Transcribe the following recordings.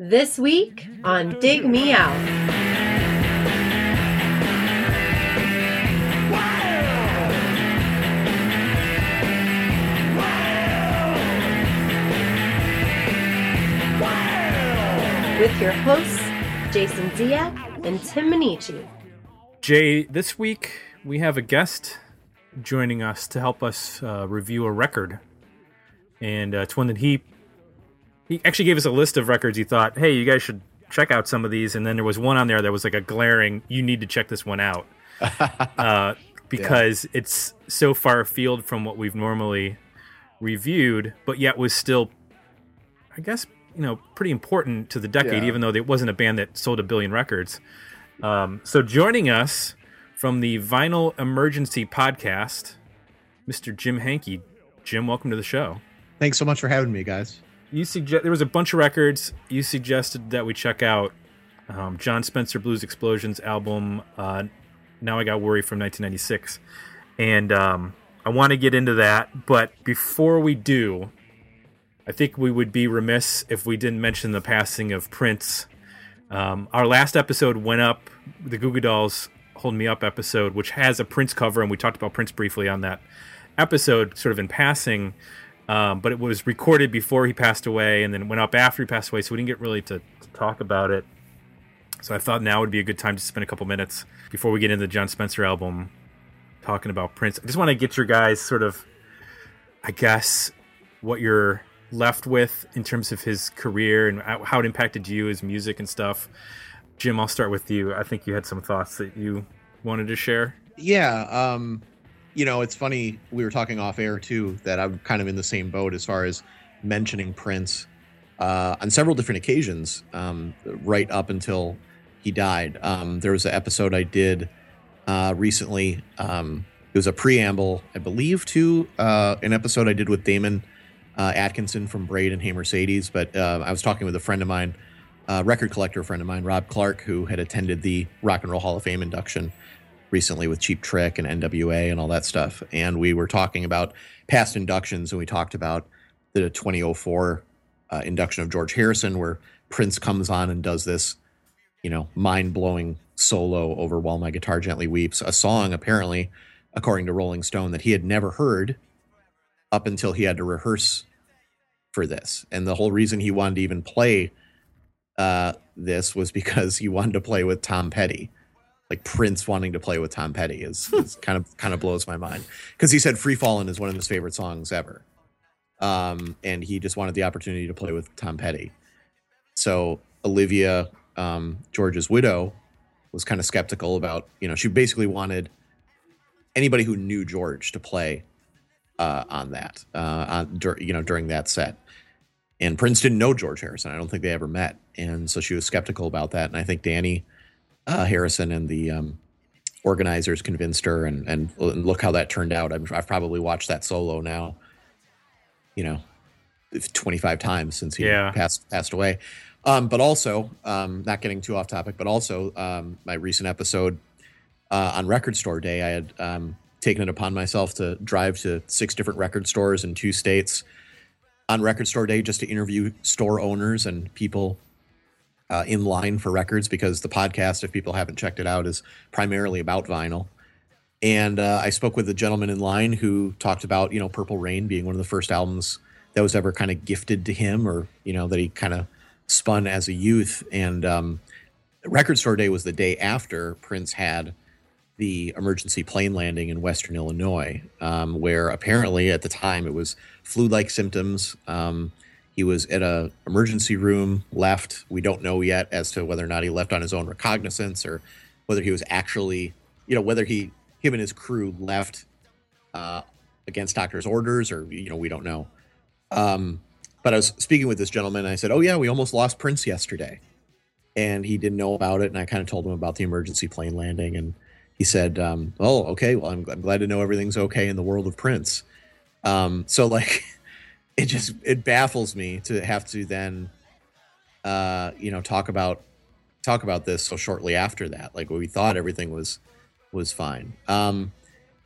This week on Dig Me Out. With your hosts, Jason Ziak and Tim Minneci. Jay, this week we have a guest joining us to help us uh, review a record. And uh, it's one that he he actually gave us a list of records he thought, hey, you guys should check out some of these. And then there was one on there that was like a glaring, you need to check this one out. uh, because yeah. it's so far afield from what we've normally reviewed, but yet was still, I guess, you know, pretty important to the decade, yeah. even though it wasn't a band that sold a billion records. Um, so joining us from the Vinyl Emergency podcast, Mr. Jim Hanke. Jim, welcome to the show. Thanks so much for having me, guys you suggest there was a bunch of records you suggested that we check out. Um, Jon Spencer Blues Explosions album. Uh, now I got worry from 1996, and um, I want to get into that. But before we do, I think we would be remiss if we didn't mention the passing of Prince. Um, our last episode went up, the Goo Goo Dolls Hold Me Up episode, which has a Prince cover, and we talked about Prince briefly on that episode, sort of in passing. Um, but it was recorded before he passed away and then went up after he passed away, so we didn't get really to, to, talk about it. So I thought now would be a good time to spend a couple minutes before we get into the Jon Spencer album talking about Prince. I just want to get your guys sort of, I guess, what you're left with in terms of his career and how it impacted you, his music and stuff. Jim, I'll start with you. I think you had some thoughts that you wanted to share. Yeah. Um, you know, it's funny. We were talking off air too that I'm kind of in the same boat as far as mentioning Prince uh, on several different occasions, um, right up until he died. Um, there was an episode I did uh, recently. Um, it was a preamble, I believe, to uh, an episode I did with Damon uh, Atkinson from Braid and Hey Mercedes. But uh, I was talking with a friend of mine, record collector friend of mine, Rob Clark, who had attended the Rock and Roll Hall of Fame induction recently with Cheap Trick and NWA and all that stuff. And we were talking about past inductions, and we talked about the 2004 uh, induction of George Harrison, where Prince comes on and does this, you know, mind blowing solo over While My Guitar Gently Weeps, a song apparently, according to Rolling Stone, that he had never heard up until he had to rehearse for this. And the whole reason he wanted to even play uh, this was because he wanted to play with Tom Petty like Prince wanting to play with Tom Petty is, is kind of kind of blows my mind because he said "Free Fallin'" is one of his favorite songs ever, um, and he just wanted the opportunity to play with Tom Petty. So Olivia, um, George's widow, was kind of skeptical about you know she basically wanted anybody who knew George to play uh, on that uh, on dur- you know during that set. And Prince didn't know George Harrison. I don't think they ever met, and so she was skeptical about that. And I think Dhani uh, Harrison and the um, organizers convinced her, and, and look how that turned out. i have probably watched that solo now, you know, 25 times since he yeah. passed passed away. Um, but also, um, not getting too off topic, but also um, my recent episode uh, on Record Store Day, I had um, taken it upon myself to drive to six different record stores in two states on Record Store Day just to interview store owners and people uh, in line for records because the podcast, if people haven't checked it out, is primarily about vinyl. And uh, I spoke with a gentleman in line who talked about, you know, Purple Rain being one of the first albums that was ever kind of gifted to him or, you know, that he kind of spun as a youth. And um, Record Store Day was the day after Prince had the emergency plane landing in Western Illinois, um, where apparently at the time it was flu like symptoms. Um, he was at a emergency room, left. We don't know yet as to whether or not he left on his own recognizance or whether he was actually, you know, whether he, him and his crew left uh, against doctor's orders or, you know, we don't know. Um, but I was speaking with this gentleman and I said, Oh, yeah, we almost lost Prince yesterday. And he didn't know about it. And I kind of told him about the emergency plane landing. And he said, um, Oh, okay. Well, I'm, I'm glad to know everything's okay in the world of Prince. Um, so, like, it just it baffles me to have to then uh you know talk about talk about this so shortly after that like we thought everything was was fine um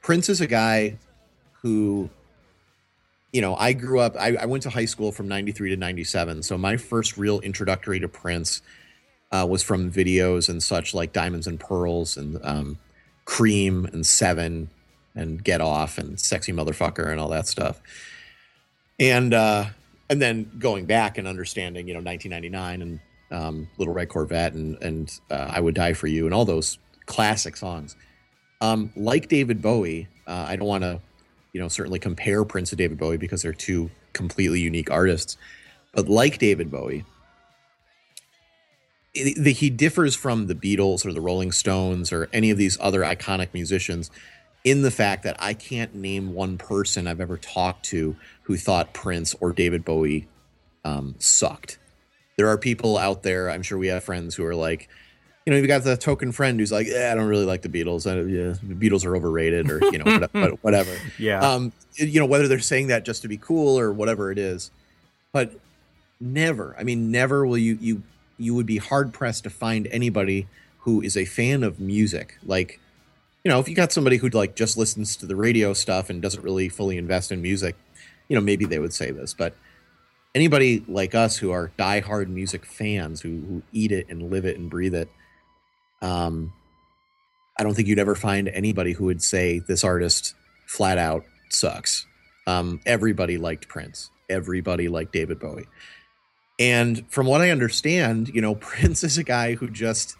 prince is a guy who you know, I grew up, I, I, went to high school from 93 to 97. So my first real introductory to Prince uh, was from videos and such like Diamonds and Pearls and um, Cream and Seven and Get Off and Sexy Motherfucker and all that stuff. And, uh, and then going back and understanding, you know, 1999 and um, Little Red Corvette and, and uh, I Would Die for You and all those classic songs. Um, like David Bowie, uh, I don't want to you know, certainly compare Prince to David Bowie because they're two completely unique artists. But like David Bowie, it, the, he differs from the Beatles or the Rolling Stones or any of these other iconic musicians in the fact that I can't name one person I've ever talked to who thought Prince or David Bowie um, sucked. There are people out there, I'm sure we have friends who are like, you know, you've got the token friend who's like, yeah, I don't really like the Beatles. I, yeah, the Beatles are overrated, or you know, whatever. yeah. Um, you know, whether they're saying that just to be cool or whatever it is, but never. I mean, never will you you you would be hard pressed to find anybody who is a fan of music. Like, you know, if you got somebody who like just listens to the radio stuff and doesn't really fully invest in music, you know, maybe they would say this, but anybody like us who are diehard music fans who who eat it and live it and breathe it um, I don't think you'd ever find anybody who would say this artist flat out sucks. Um, everybody liked Prince. Everybody liked David Bowie. And from what I understand, you know, Prince is a guy who just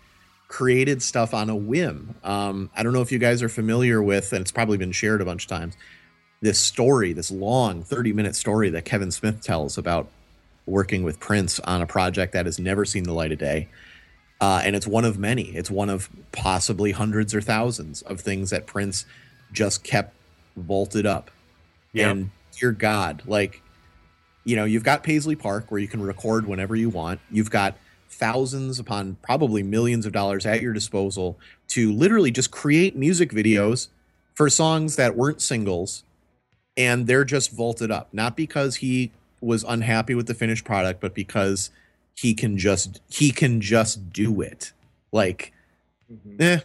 created stuff on a whim. Um, I don't know if you guys are familiar with, and it's probably been shared a bunch of times, this story, this long 30 minute story that Kevin Smith tells about working with Prince on a project that has never seen the light of day. Uh, and it's one of many. It's one of possibly hundreds or thousands of things that Prince just kept vaulted up. Yep. And dear God, like, you know, you've got Paisley Park where you can record whenever you want. You've got thousands upon probably millions of dollars at your disposal to literally just create music videos for songs that weren't singles and they're just vaulted up not because he was unhappy with the finished product but because he can just he can just do it. Like, mm-hmm. eh,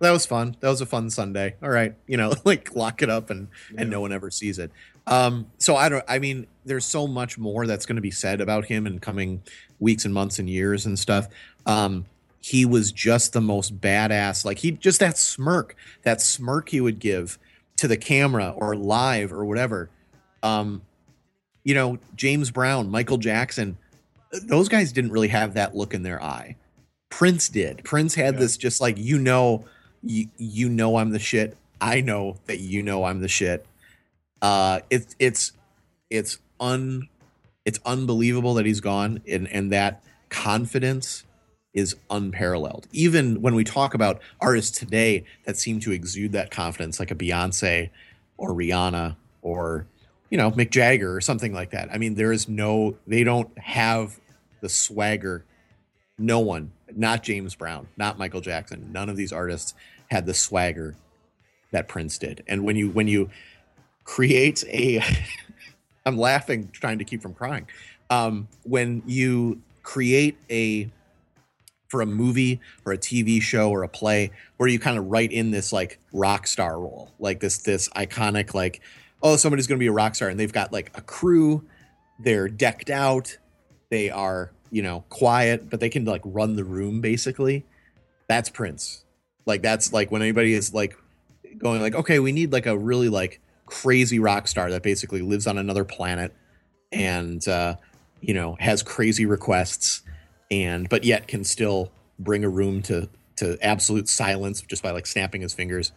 that was fun. That was a fun Sunday. All right, you know, like lock it up and yeah. and no one ever sees it. Um, so I don't. I mean, there's so much more that's going to be said about him in coming weeks and months and years and stuff. Um, he was just the most badass. Like he just that smirk, that smirk he would give to the camera or live or whatever. Um, you know, James Brown, Michael Jackson those guys didn't really have that look in their eye. Prince did. Prince had yeah. this just like you know you, you know I'm the shit. I know that you know I'm the shit. Uh it's it's it's un it's unbelievable that he's gone and and that confidence is unparalleled. Even when we talk about artists today that seem to exude that confidence like a Beyonce or Rihanna or you know, Mick Jagger or something like that. I mean, there is no, they don't have the swagger. No one, not James Brown, not Michael Jackson, none of these artists had the swagger that Prince did. And when you, when you create a, I'm laughing, trying to keep from crying. Um, when you create a, for a movie or a TV show or a play where you kind of write in this like rock star role, like this, this iconic, like, oh, somebody's going to be a rock star, and they've got like a crew, they're decked out, they are you know quiet, but they can like run the room basically. That's Prince. Like that's like when anybody is like going like, okay, we need like a really like crazy rock star that basically lives on another planet and uh, you know has crazy requests and but yet can still bring a room to to absolute silence just by like snapping his fingers.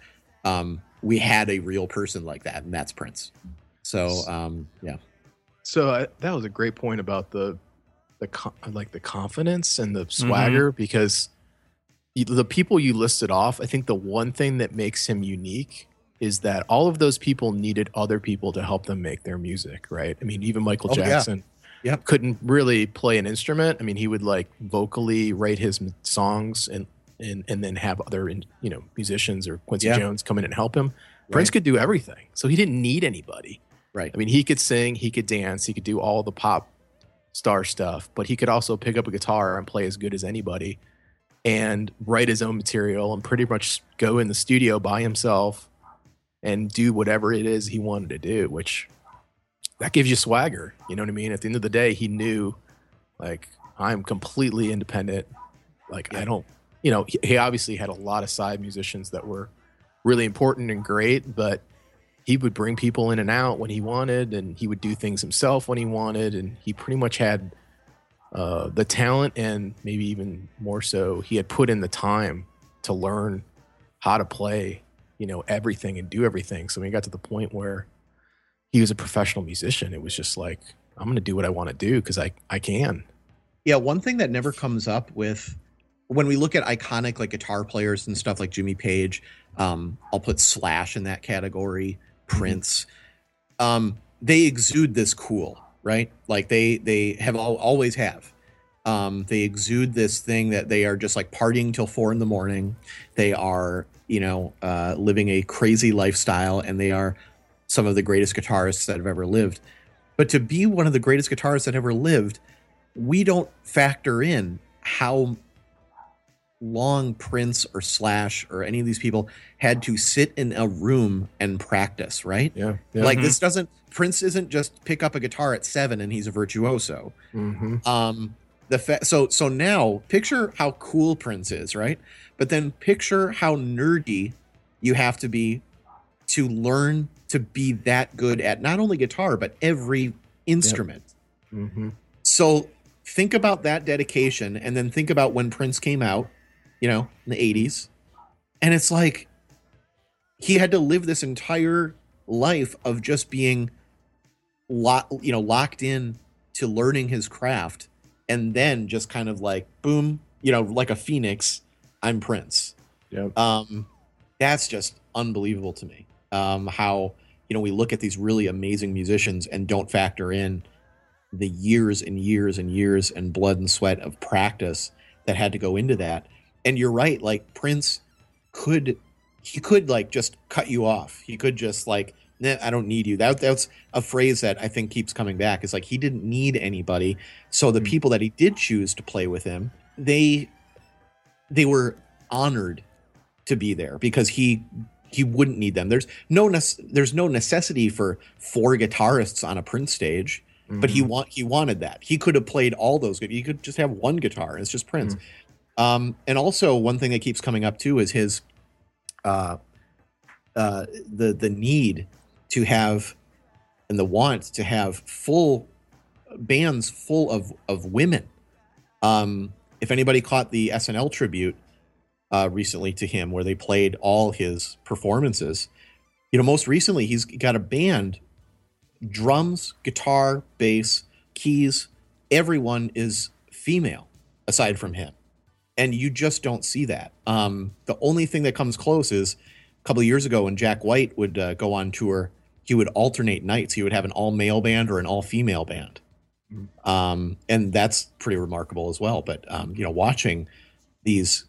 Um, we had a real person like that, and that's Prince. So um, yeah. So uh, that was a great point about the the like the confidence and the swagger mm-hmm. because the people you listed off, I think the one thing that makes him unique is that all of those people needed other people to help them make their music, right? I mean, even Michael oh, Jackson yeah. Yep. couldn't really play an instrument. I mean, he would like vocally write his songs and and and then have other you know musicians or Quincy yeah. Jones come in and help him. Right. Prince could do everything, so he didn't need anybody. Right. I mean, he could sing, he could dance, he could do all the pop star stuff, but he could also pick up a guitar and play as good as anybody and write his own material and pretty much go in the studio by himself and do whatever it is he wanted to do, which that gives you swagger. You know what I mean? At the end of the day, he knew, like, I'm completely independent. Like, I don't, you know, he, he obviously had a lot of side musicians that were really important and great, but he would bring people in and out when he wanted, and he would do things himself when he wanted, and he pretty much had uh, the talent and maybe even more so, he had put in the time to learn how to play, you know, everything and do everything. So when he got to the point where he was a professional musician, it was just like, I'm going to do what I want to do because I, I can. Yeah, one thing that never comes up with when we look at iconic like guitar players and stuff like Jimmy Page, um, I'll put Slash in that category, Prince. Um, they exude this cool, right? Like they they have all, always have. Um, they exude this thing that they are just like partying till four in the morning. They are, you know, uh, living a crazy lifestyle, and they are some of the greatest guitarists that have ever lived. But to be one of the greatest guitarists that ever lived, we don't factor in how long Prince or Slash or any of these people had to sit in a room and practice, right? Yeah. yeah. Like this doesn't Prince isn't just pick up a guitar at seven and he's a virtuoso. hmm Um the fa- so so now picture how cool Prince is, right? But then picture how nerdy you have to be to learn to be that good at not only guitar but every instrument. hmm So think about that dedication and then think about when Prince came out, you know, in the 80s. And it's like he had to live this entire life of just being lo- you know, locked in to learning his craft and then just kind of like boom, you know, like a phoenix, I'm Prince. Yep. Um that's just unbelievable to me. Um how, you know, we look at these really amazing musicians and don't factor in the years and years and years and blood and sweat of practice that had to go into that. And you're right, like Prince could he could like just cut you off. He could just like, nah, I don't need you. That that's a phrase that I think keeps coming back. Is like he didn't need anybody. So the Mm. people that he did choose to play with him, they they were honored to be there because he he wouldn't need them. There's no there's no necessity for four guitarists on a Prince stage but he Mhm. want he wanted that. He could have played all those. He could just have one guitar. It's just Prince. Um, and also one thing that keeps coming up too is his uh, uh, the the need to have and the want to have full bands full of of women. Um, if anybody caught the SNL tribute uh, recently to him, where they played all his performances, you know, most recently he's got a band drums, guitar, bass, keys, everyone is female aside from him. And you just don't see that. Um, the only thing that comes close is a couple of years ago when Jack White would uh, go on tour, he would alternate nights. He would have an all male band or an all female band. Um, and that's pretty remarkable as well. But, um, you know, watching these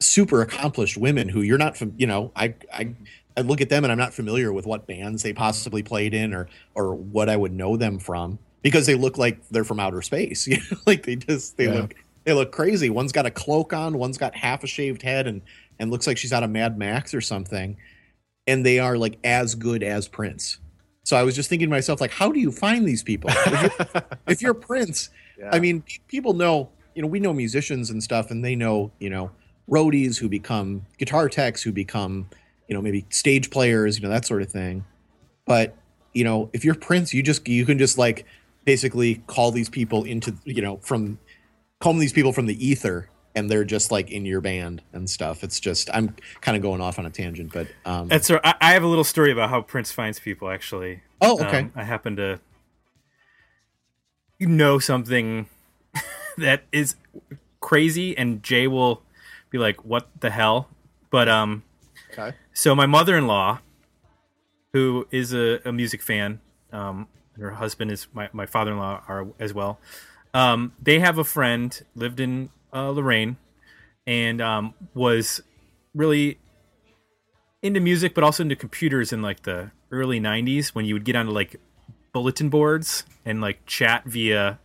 super accomplished women who you're not, fam- you know, I, I, I look at them and I'm not familiar with what bands they possibly played in or or what I would know them from because they look like they're from outer space. You know, like they just they Yeah. look they look crazy. One's got a cloak on, one's got half a shaved head and and looks like she's out of Mad Max or something. And they are like as good as Prince. So I was just thinking to myself, like, how do you find these people? If you're, if you're Prince, Yeah. I mean, people know, you know, we know musicians and stuff, and they know, you know, roadies who become guitar techs, who become, you know, maybe stage players, you know, that sort of thing. But, you know, if you're Prince, you just, you can just like basically call these people into, you know, from, call these people from the ether and they're just like in your band and stuff. It's just, I'm kind of going off on a tangent, but, um, That's I, I have a little story about how Prince finds people. Actually, oh, okay. Um, I happen to know something that is crazy, and Jay will be like, "What the hell?" But um, okay. so my mother-in-law, who is a, a music fan, um, and her husband is my, my father-in-law are as well. Um, they have a friend lived in uh, Lorain, and um, was really into music, but also into computers in like the early '90s when you would get onto like bulletin boards and like chat via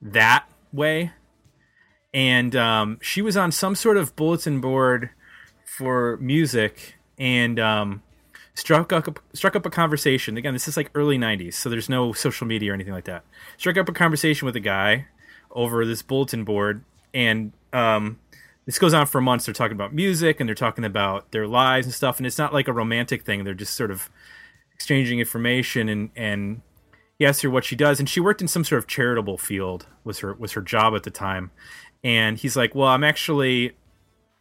that way. And um, she was on some sort of bulletin board for music, and um, struck up struck up a conversation. Again, this is like early '90s, so there's no social media or anything like that. Struck up a conversation with a guy over this bulletin board, and um, this goes on for months. They're talking about music and they're talking about their lives and stuff, and it's not like a romantic thing. They're just sort of exchanging information, and and he asked her what she does, and she worked in some sort of charitable field was her was her job at the time, and he's like, well, I'm actually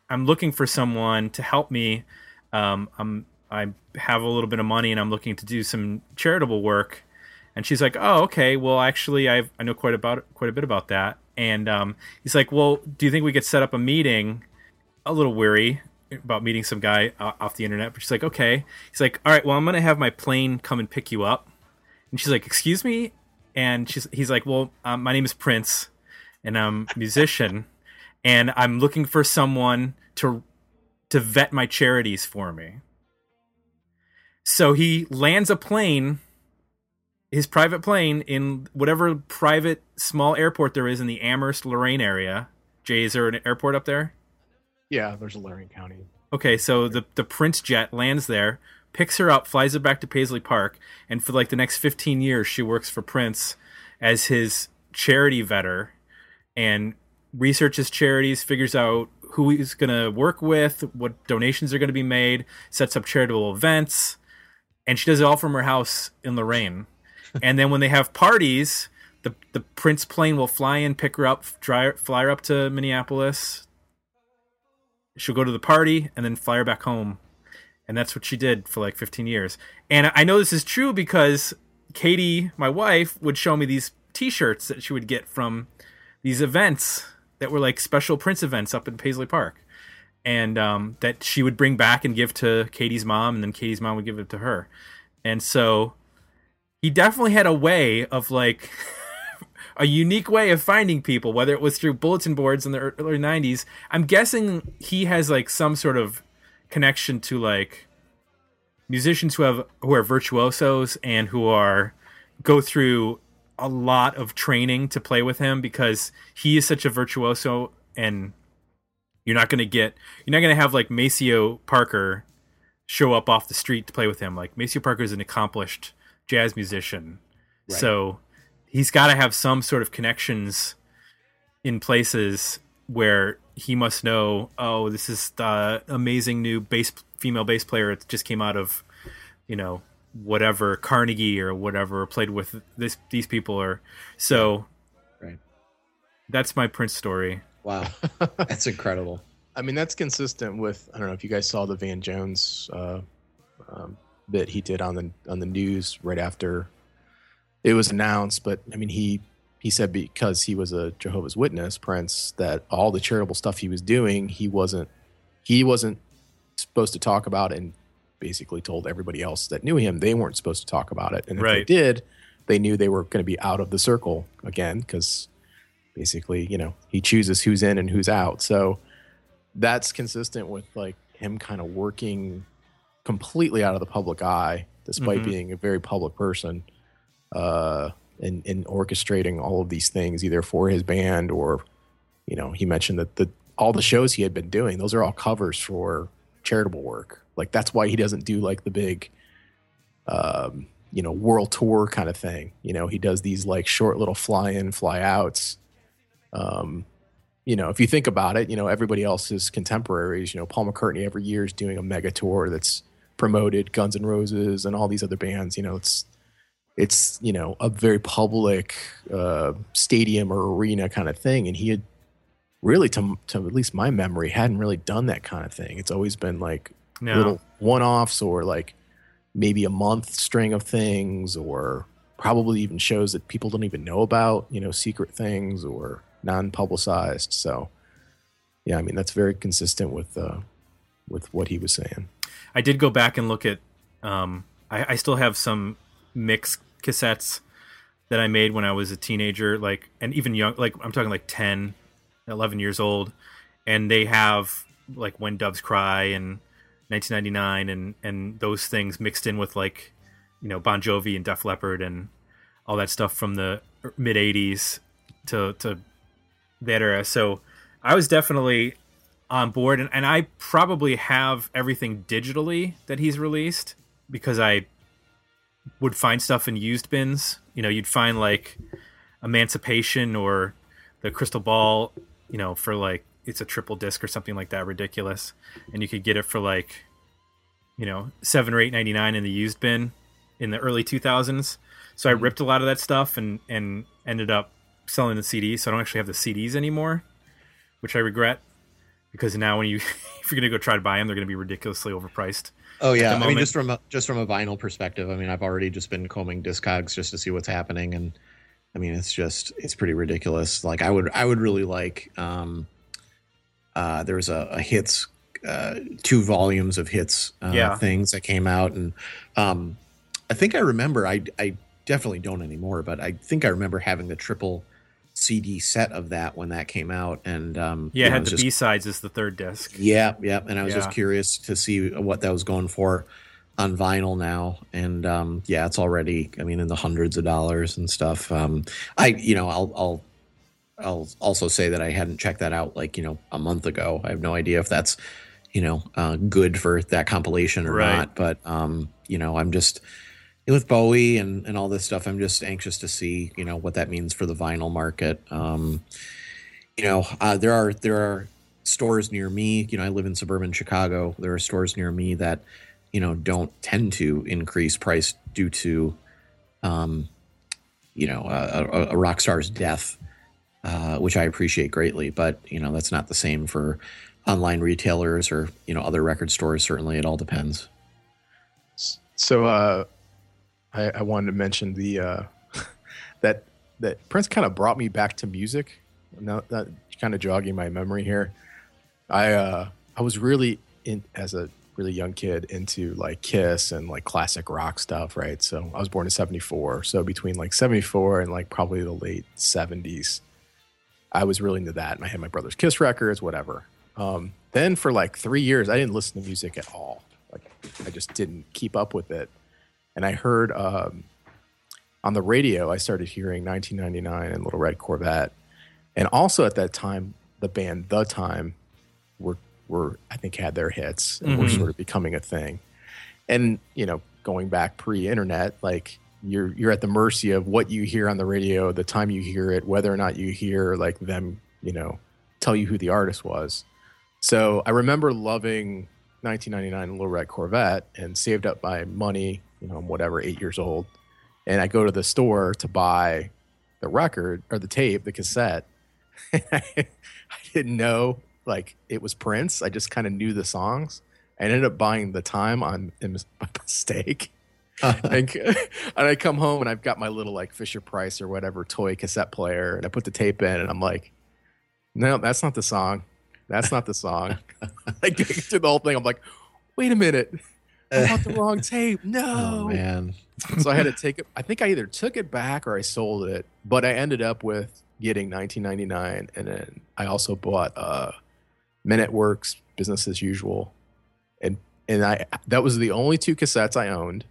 I'm looking for someone to help me. Um, I'm I have a little bit of money and I'm looking to do some charitable work. And she's like, "Oh, okay. Well, actually, I I know quite about quite a bit about that." And um, he's like, "Well, do you think we could set up a meeting?" A little weary about meeting some guy off the internet, but she's like, "Okay." He's like, "All right. Well, I'm gonna have my plane come and pick you up." And she's like, "Excuse me?" And she's he's like, "Well, um, my name is Prince, and I'm a musician, and I'm looking for someone to to vet my charities for me." So he lands a plane, his private plane, in whatever private small airport there is in the Amherst Lorain area. Jay, is there an airport up there? Yeah, there's a Lorain County. Okay, so the the Prince jet lands there, picks her up, flies her back to Paisley Park, and for like the next 15 years, she works for Prince as his charity vetter and researches charities, figures out who he's going to work with, what donations are going to be made, sets up charitable events, and she does it all from her house in Lorain. and then when they have parties, the the Prince plane will fly in, pick her up, dry, fly her up to Minneapolis. She'll go to the party and then fly her back home. And that's what she did for like 15 years. And I know this is true because Katie, my wife, would show me these T-shirts that she would get from these events that were like special Prince events up in Paisley Park and um, that she would bring back and give to Katie's mom, and then Katie's mom would give it to her. And so he definitely had a way of like a unique way of finding people, whether it was through bulletin boards in the early '90s. I'm guessing he has like some sort of connection to like musicians who have who are virtuosos and who are go through a lot of training to play with him because he is such a virtuoso and you're not going to get you're not going to have like Maceo Parker show up off the street to play with him. Like Maceo Parker is an accomplished jazz musician. Right. So he's got to have some sort of connections in places where he must know, oh, this is the amazing new bass female bass player that just came out of, you know, whatever Carnegie or whatever played with this these people or so right. That's my Prince story. Wow, that's incredible. I mean, that's consistent with I don't know if you guys saw the Van Jones uh, um, bit he did on the on the news right after it was announced. But I mean, he he said because he was a Jehovah's Witness, Prince, that all the charitable stuff he was doing, he wasn't he wasn't supposed to talk about, it and basically told everybody else that knew him they weren't supposed to talk about it. And if right. they did, they knew they were going to be out of the circle again because basically, you know, he chooses who's in and who's out. So that's consistent with like him kind of working completely out of the public eye, despite mm-hmm. being a very public person, uh, and, and orchestrating all of these things either for his band or, you know, he mentioned that the all the shows he had been doing, those are all covers for charitable work. Like that's why he doesn't do like the big, um, you know, world tour kind of thing. You know, he does these like short little fly in, fly outs um, you know, if you think about it, you know, everybody else's contemporaries, you know, Paul McCartney every year is doing a mega tour that's promoted Guns N' Roses and all these other bands. You know, it's it's you know a very public uh, stadium or arena kind of thing, and he had really, to to at least my memory, hadn't really done that kind of thing. It's always been like no. little one offs or like maybe a month string of things or probably even shows that people don't even know about, you know, secret things or non-publicized. So, yeah, I mean that's very consistent with uh, with what he was saying. I did go back and look at. Um, I, I still have some mix cassettes that I made when I was a teenager, like and even young, like I'm talking like 10, 11 years old, and they have like When Doves Cry and 1999 and and those things mixed in with like you know Bon Jovi and Def Leppard and all that stuff from the mid 80s to to that era. So I was definitely on board, and, and I probably have everything digitally that he's released. because I would find stuff in used bins. You know, you'd find like Emancipation or the Crystal Ball, you know, for like it's a triple disc or something like that, ridiculous, and you could get it for like, you know, seven or eight ninety nine in the used bin in the early two thousands. So I mm-hmm. ripped a lot of that stuff and and ended up selling the CDs. So I don't actually have the CDs anymore, which I regret because now when you if you're gonna go try to buy them, they're gonna be ridiculously overpriced. Oh yeah, I mean just from a, just from a vinyl perspective, I mean I've already just been combing Discogs just to see what's happening, and I mean it's just it's pretty ridiculous. Like I would I would really like um, uh, there was a, a hits uh, two volumes of hits uh, Yeah. things that came out, and um, I think I remember I I definitely don't anymore, but I think I remember having the triple CD set of that when that came out, and um, Yeah, you it know, had the just- B sides as the third disc. yeah, yeah, and I was just curious to see what that was going for on vinyl now, and um, yeah, it's already, I mean, in the hundreds of dollars and stuff. Um, I, you know, I'll, I'll, I'll also say that I hadn't checked that out like you know a month ago. I have no idea if that's, you know, uh, good for that compilation or Right. not. But um, you know, I'm just with Bowie and and all this stuff. I'm just anxious to see you know what that means for the vinyl market. Um, you know, uh, there are there are stores near me. You know, I live in suburban Chicago. There are stores near me that, you know, don't tend to increase price due to, um, you know, a, a, a rock star's death, uh, which I appreciate greatly. But you know, that's not the same for online retailers or you know other record stores. Certainly, it all depends. So uh, I, I wanted to mention the uh, that that Prince kind of brought me back to music. Now that kind of jogging my memory here. I uh, I was really in as a really young kid into like Kiss and like classic rock stuff, right? So I was born in '74, so between like '74 and like probably the late '70s, I was really into that. And I had my brother's Kiss records, whatever. Um, then for like three years, I didn't listen to music at all. Like I just didn't keep up with it. And I heard um, on the radio, I started hearing 1999 and Little Red Corvette. And also at that time, the band The Time were were I think had their hits and were Mhm. sort of becoming a thing. And you know, going back pre-internet, like you're you're at the mercy of what you hear on the radio, the time you hear it, whether or not you hear like them, you know, tell you who the artist was. So I remember loving 1999 Little Red Corvette and saved up my money, you know, I'm whatever, eight years old. And I go to the store to buy the record or the tape, the cassette. I didn't know like it was Prince. I just kind of knew the songs. I ended up buying the time on by mistake. Uh-huh. and, and I come home and I've got my little like Fisher Price or whatever toy cassette player, and I put the tape in, and I'm like, no, that's not the song. That's not the song. I going through the whole thing, I'm like, wait a minute, I bought the wrong tape. No, Oh man, so I had to take it. I think I either took it back or I sold it, but I ended up with getting 1999, and then I also bought uh, Men at Work's Business as Usual, and and I that was the only two cassettes I owned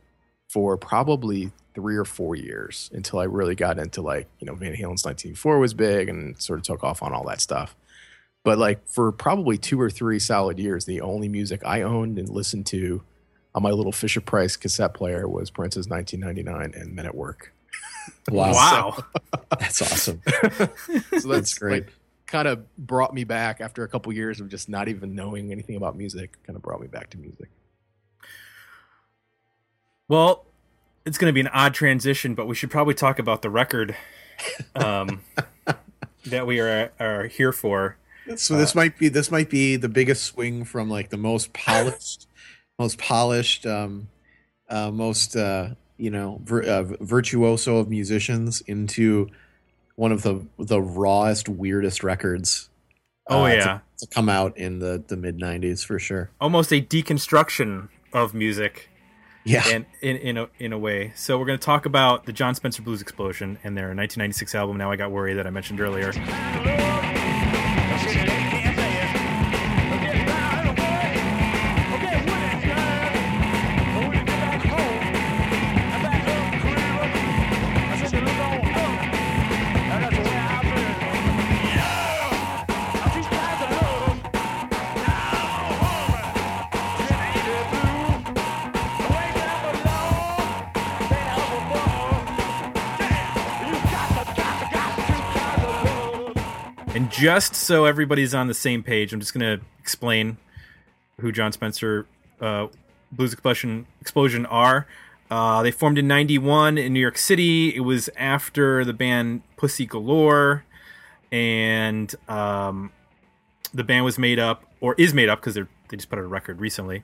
for probably three or four years until I really got into like you know Van Halen's 1984 was big and sort of took off on all that stuff. But like for probably two or three solid years, the only music I owned and listened to on my little Fisher Price cassette player was Prince's 1999 and Men at Work. wow, Wow. that's awesome. So that's, great. Like, kind of brought me back after a couple years of just not even knowing anything about music. Kind of brought me back to music. Well, it's going to be an odd transition, but we should probably talk about the record um, that we are are here for. So this might be this might be the biggest swing from like the most polished, most polished, um, uh, most uh, you know vir- uh, virtuoso of musicians into one of the the rawest, weirdest records. Oh uh, to- yeah, to, come out in the the mid '90s for sure. almost a deconstruction of music, Yeah, and in in a, in a way. So we're going to talk about the Jon Spencer Blues Explosion and their 1996 album. Now I got worried that I mentioned earlier. Just so everybody's on the same page, I'm just going to explain who Jon Spencer uh, Blues Explosion Explosion are. Uh, they formed in '91 in New York City. It was after the band Pussy Galore, and um, the band was made up or is made up because they just put out a record recently.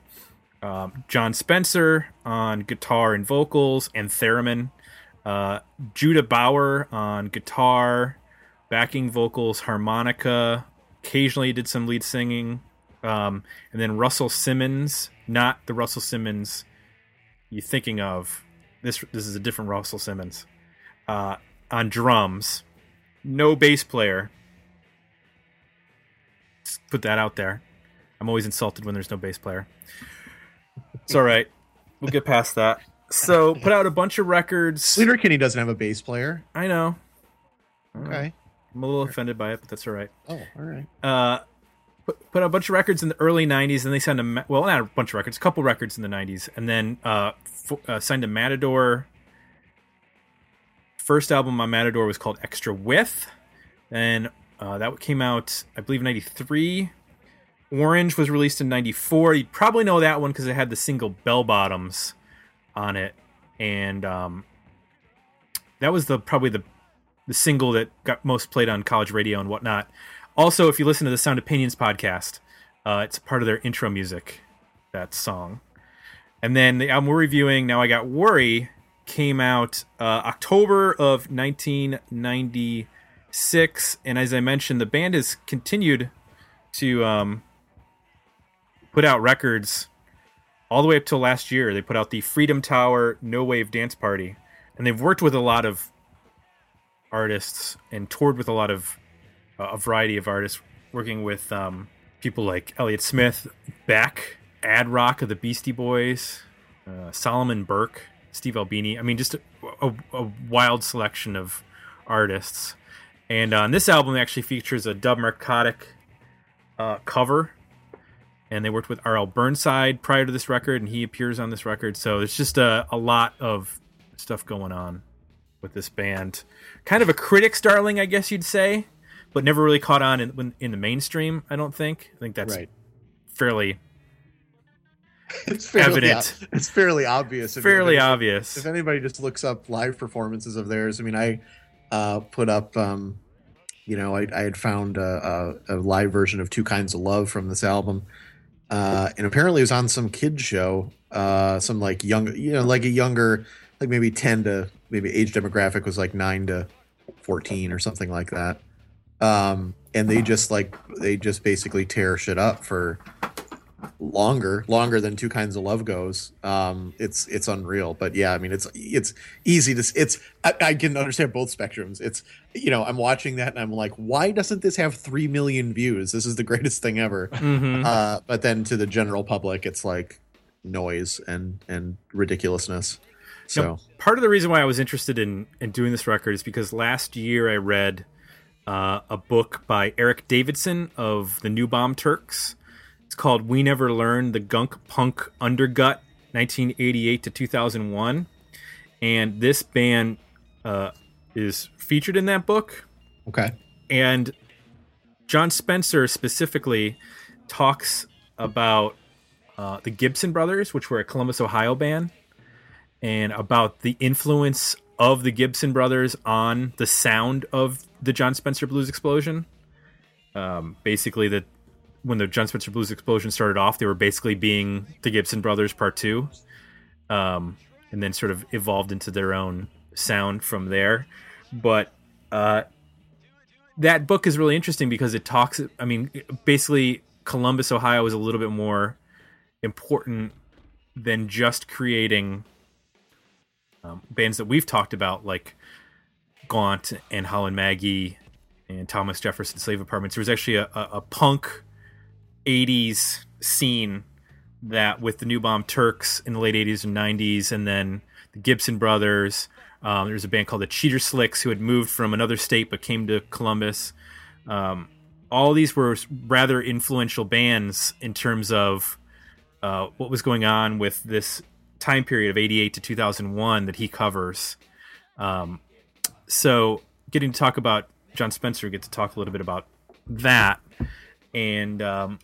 Um, Jon Spencer on guitar and vocals and theremin. Uh, Judah Bauer on guitar, backing vocals, harmonica. Occasionally did some lead singing. Um, and then Russell Simins, not the Russell Simmons you're thinking of. This this is a different Russell Simins. Uh, on drums, no bass player. Just put that out there. I'm always insulted when there's no bass player. It's all right. We'll get past that. So put out a bunch of records. Letterkenny doesn't have a bass player. I know. Okay. I'm a little offended by it, but that's all right. Oh, all right. Uh, put, put a bunch of records in the early 90s, and they signed a well, not a bunch of records, a couple records in the 90s, and then uh, f- uh, signed a Matador. First album on Matador was called Extra Width, and uh, that came out, I believe, 93. Orange was released in 94. You probably know that one because it had the single Bell Bottoms on it, and um, that was the probably the the single that got most played on college radio and whatnot. Also, if you listen to the Sound Opinions podcast, uh, it's part of their intro music, that song. And then the album we're reviewing, Now I Got Worry, came out uh, October of 1996. And as I mentioned, the band has continued to um, put out records all the way up till last year. They put out the Freedom Tower No Wave Dance Party. And they've worked with a lot of artists and toured with a lot of uh, a variety of artists, working with um, people like Elliott Smith, Beck, Ad Rock of the Beastie Boys, uh, Solomon Burke, Steve Albini. I mean, just a, a, a wild selection of artists. And on this album, actually features a Dub Narcotic uh, cover. And they worked with R.L. Burnside prior to this record, and he appears on this record. So there's just a, a lot of stuff going on with this band. Kind of a critic's darling, I guess you'd say, but never really caught on in, in the mainstream. I don't think. I think that's Right. fairly It's fairly, Evident. o- It's fairly obvious. if fairly anybody- obvious. If anybody just looks up live performances of theirs, I mean, I uh, put up, um, you know, I, I had found a, a, a live version of Two Kinds of Love from this album. Uh, and apparently it was on some kids show, uh, some like young, you know, like a younger, like maybe 10 to maybe age demographic was like 9 to 14 or something like that. Um, and they just like, they just basically tear shit up for longer longer than two kinds of love goes. Um it's it's unreal. But yeah i mean it's it's easy to s- it's I, I can understand both spectrums. It's you know i'm watching that and i'm like why doesn't this have three million views? This is the greatest thing ever. Mhm. uh but then to the general public it's like noise and and ridiculousness so Now, part of the reason why I was interested in in doing this record is because last year I read uh, a book by Eric Davidson of the New Bomb Turks. It's called "We Never Learned: The Gunk Punk Undergut, 1988 to 2001," and this band uh, is featured in that book. okay and Jon Spencer specifically talks about uh, the Gibson Brothers, which were a Columbus, Ohio band, and about the influence of the Gibson Brothers on the sound of the Jon Spencer Blues Explosion. Um, basically, that when the Jon Spencer Blues Explosion started off, they were basically being the Gibson Brothers Part Two, um, and then sort of evolved into their own sound from there. But uh, that book is really interesting because it talks. I mean, basically, Columbus, Ohio, is a little bit more important than just creating um, bands that we've talked about, like Gaunt and Holland Maggie and Thomas Jefferson Slave Apartments. There was actually a, a, a punk '80s scene that with the New Bomb Turks in the late '80s and '90s, and then the Gibson Brothers. Um, there was a band called the Cheater Slicks who had moved from another state but came to Columbus. Um, all these were rather influential bands in terms of uh, what was going on with this time period of 88 to 2001 that he covers. Um, so, getting to talk about Jon Spencer, get to talk a little bit about that, and um,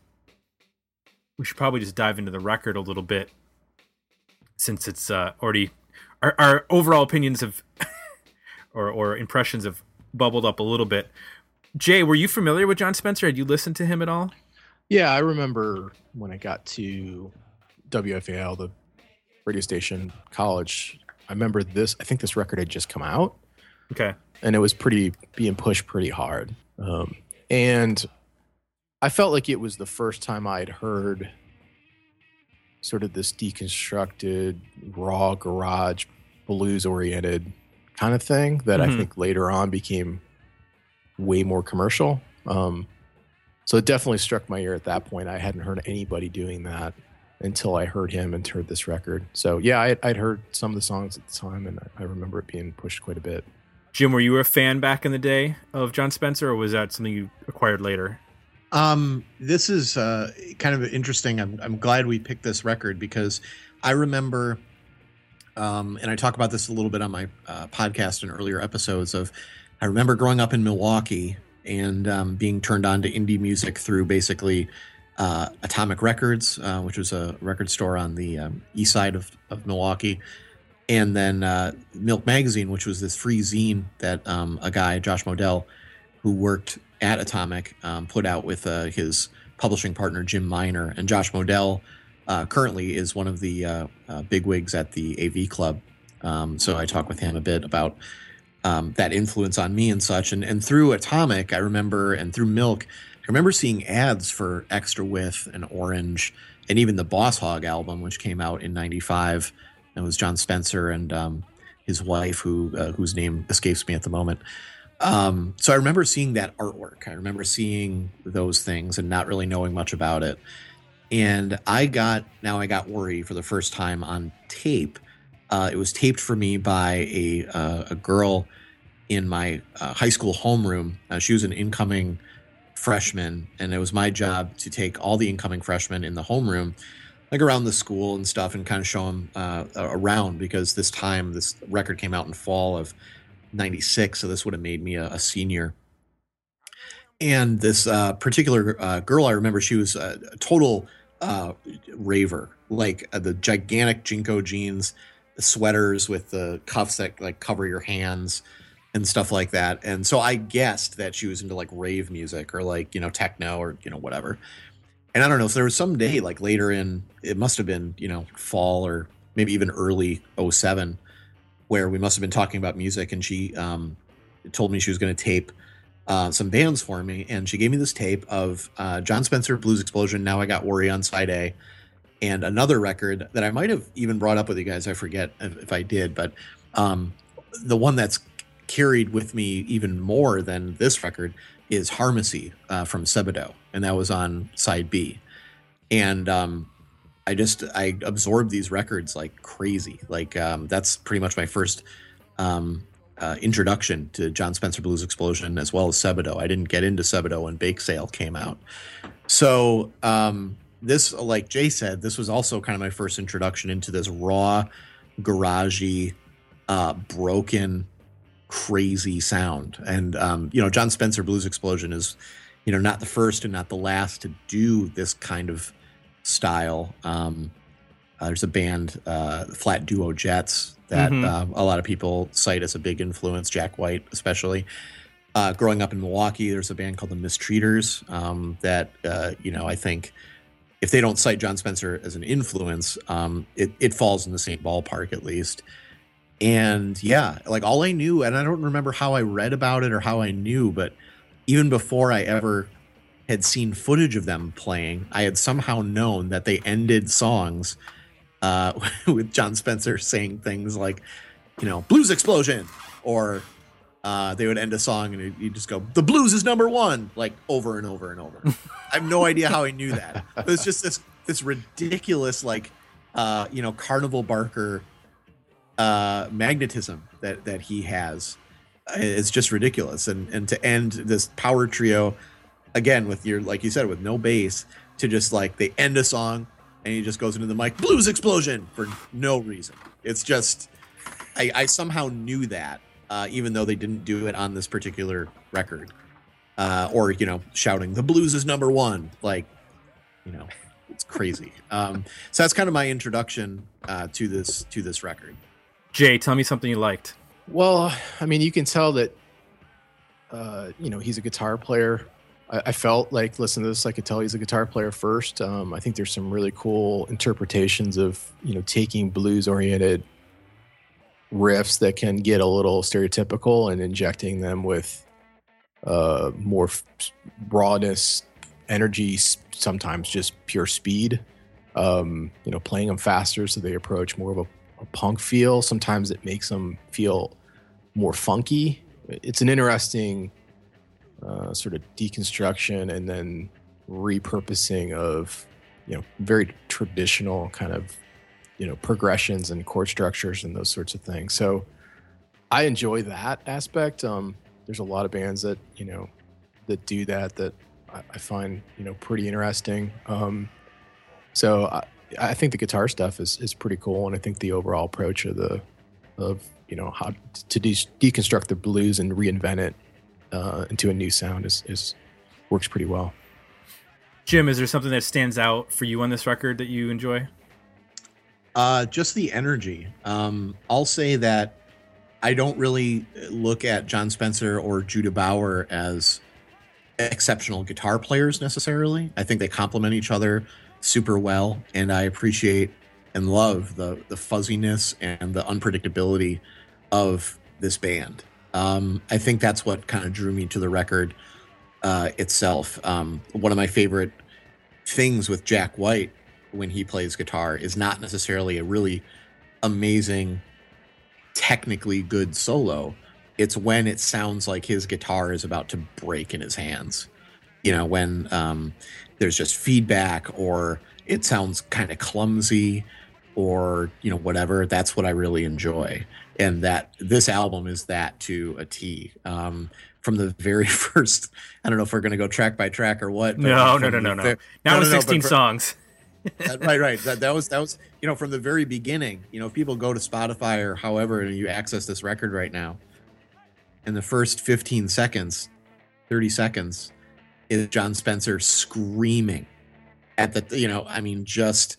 we should probably just dive into the record a little bit since it's uh, already our, our overall opinions of or or impressions have bubbled up a little bit. Jay, were you familiar with Jon Spencer? Had you listened to him at all? Yeah, I remember when I got to WFAL, the radio station, college. I remember this. I think this record had just come out. Okay. And it was pretty being pushed pretty hard. Um, and I felt like it was the first time I'd heard sort of this deconstructed, raw garage, blues oriented kind of thing that Mhm. I think later on became way more commercial. Um, so it definitely struck my ear at that point. I hadn't heard anybody doing that until I heard him and heard this record. So yeah, I, I'd heard some of the songs at the time, and I, I remember it being pushed quite a bit. Jim, were you a fan back in the day of Jon Spencer, or was that something you acquired later? Um, this is uh, kind of interesting. I'm, I'm glad we picked this record because I remember, um, and I talk about this a little bit on my uh, podcast in earlier episodes. Of I remember growing up in Milwaukee and um, being turned on to indie music through basically uh, Atomic Records, uh, which was a record store on the um, east side of, of Milwaukee, and then uh, Milk Magazine, which was this free zine that um, a guy, Josh Modell, who worked at Atomic, um, put out with uh, his publishing partner Jim Miner. And Josh Modell uh, currently is one of the uh, uh, bigwigs at the AV Club. Um, so I talk with him a bit about um, that influence on me and such. And and through Atomic, I remember, and through Milk, remember seeing ads for Extra Width and Orange, and even the Boss Hog album, which came out in '95. It was Jon Spencer and um, his wife, who uh, whose name escapes me at the moment. Um, so I remember seeing that artwork. I remember seeing those things and not really knowing much about it. And I got now I got worry for the first time on tape. Uh, it was taped for me by a uh, a girl in my uh, high school homeroom. Uh, she was an incoming freshman, and it was my job to take all the incoming freshmen in the homeroom, like around the school and stuff, and kind of show them uh, around because this time this record came out in fall of 96 so this would have made me a, a senior. And this uh, particular uh, girl i remember she was a, a total uh, raver like uh, the gigantic JNCO jeans the sweaters with the cuffs that like cover your hands and stuff like that. And so i guessed that she was into like rave music or like you know techno or you know whatever. And i don't know so there was some day like later in it must have been you know fall or maybe even early 07 where we must have been talking about music and she um, told me she was going to tape uh, some bands for me. And she gave me this tape of uh, jon spencer blues explosion now i got worry on side a and another record that i might have even brought up with you guys. I forget if, if i did but um, the one that's carried with me even more than this record is harmacy uh, from Sebadoh, and that was on side b and um, I just I absorbed these records like crazy. Like um, that's pretty much my first um, uh, introduction to Jon Spencer Blues Explosion as well as Sebadoh. I didn't get into Sebadoh when Bake Sale came out. So um, this, like Jay said, this was also kind of my first introduction into this raw, garagey, uh, broken, crazy sound. And um, you know, Jon Spencer Blues Explosion is, you know, not the first and not the last to do this kind of style. Um, uh, there's a band, uh, Flat Duo Jets, that Mhm. uh, a lot of people cite as a big influence. Jack White, especially. Uh, growing up in Milwaukee, there's a band called the Mistreaters um, that uh, you know I think if they don't cite Jon Spencer as an influence, um, it it falls in the same ballpark at least. And yeah, like all I knew, and I don't remember how I read about it or how I knew, but even before I ever had seen footage of them playing, I had somehow known that they ended songs uh, with Jon Spencer saying things like, you know, blues explosion, or uh, they would end a song and you just go, the blues is number one, like over and over and over. I have no idea how I knew that. But it's just this this ridiculous, like, uh, you know, Carnival Barker uh, magnetism that that he has. It's just ridiculous, and and to end this power trio again with your like you said with no bass to just like they end a song and he just goes into the mic blues explosion for no reason it's just i, I somehow knew that uh, even though they didn't do it on this particular record uh, or you know, shouting the blues is number one. Like, you know, it's crazy. Um, so that's kind of my introduction uh, to this to this record. Jay, tell me something you liked. Well, I mean, you can tell that, uh, you know, he's a guitar player. I, I felt like listening to this, I could tell he's a guitar player first. Um, I think there's some really cool interpretations of, you know, taking blues oriented riffs that can get a little stereotypical and injecting them with uh, more f- rawness, energy, sometimes just pure speed. Um, you know, playing them faster so they approach more of a, a punk feel. Sometimes it makes them feel more funky. It's an interesting uh, sort of deconstruction and then repurposing of you know very traditional kind of you know progressions and chord structures and those sorts of things. So I enjoy that aspect. Um, there's a lot of bands that you know that do that that I, I find you know pretty interesting. Um, so I, I think the guitar stuff is is pretty cool, and I think the overall approach of the of you know how to de- deconstruct the blues and reinvent it uh, into a new sound is is works pretty well. Jim, is there something that stands out for you on this record that you enjoy? Uh, just the energy. Um, I'll say that I don't really look at Jon Spencer or Judah Bauer as exceptional guitar players necessarily. I think they complement each other super well, and I appreciate and love the the fuzziness and the unpredictability of this band. Um, I think that's what kind of drew me to the record uh, itself. Um, one of my favorite things with Jack White when he plays guitar is not necessarily a really amazing, technically good solo. It's when it sounds like his guitar is about to break in his hands. You know, when um, there's just feedback or it sounds kind of clumsy or, you know, whatever. That's what I really enjoy. And that this album is that to a T. Um, from the very first, I don't know if we're going to go track by track or what. No, no, no, no, no. Now no, with no, no, 16 but for- songs. that- right, right. That, that was that was you know from the very beginning. You know, if people go to Spotify or however and you access this record right now, in the first 15 seconds, 30 seconds, is Jon Spencer screaming at the you know, I mean, just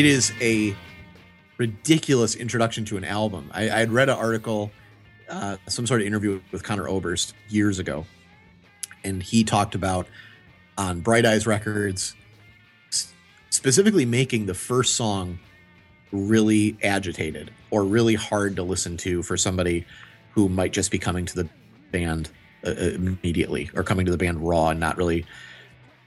it is a ridiculous introduction to an album. I, I had read an article, uh, some sort of interview with Conor Oberst years ago, and he talked about on Bright Eyes Records, specifically making the first song really agitated or really hard to listen to for somebody who might just be coming to the band uh, immediately or coming to the band raw and not really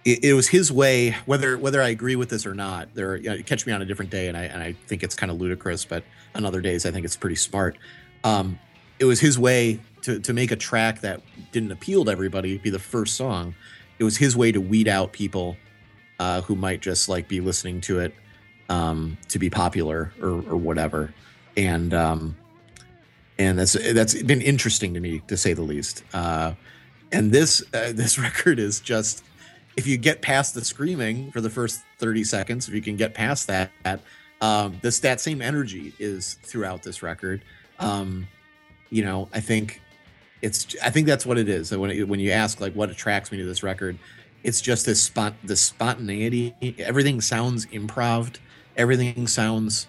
it, it was his way whether whether i agree with this or not there you know, catch me on a different day and i and i think it's kind of ludicrous but on other days i think it's pretty smart. Um it was his way to to make a track that didn't appeal to everybody be the first song. It was his way to weed out people uh who might just like be listening to it um to be popular or or whatever. And um and that's that's been interesting to me to say the least. Uh and this uh, this record is just if you get past the screaming for the first 30 seconds if you can get past that um this that same energy is throughout this record. Um you know i think it's i think that's what it is. When it, when you ask like what attracts me to this record it's just this spot the spontaneity. Everything sounds improv everything sounds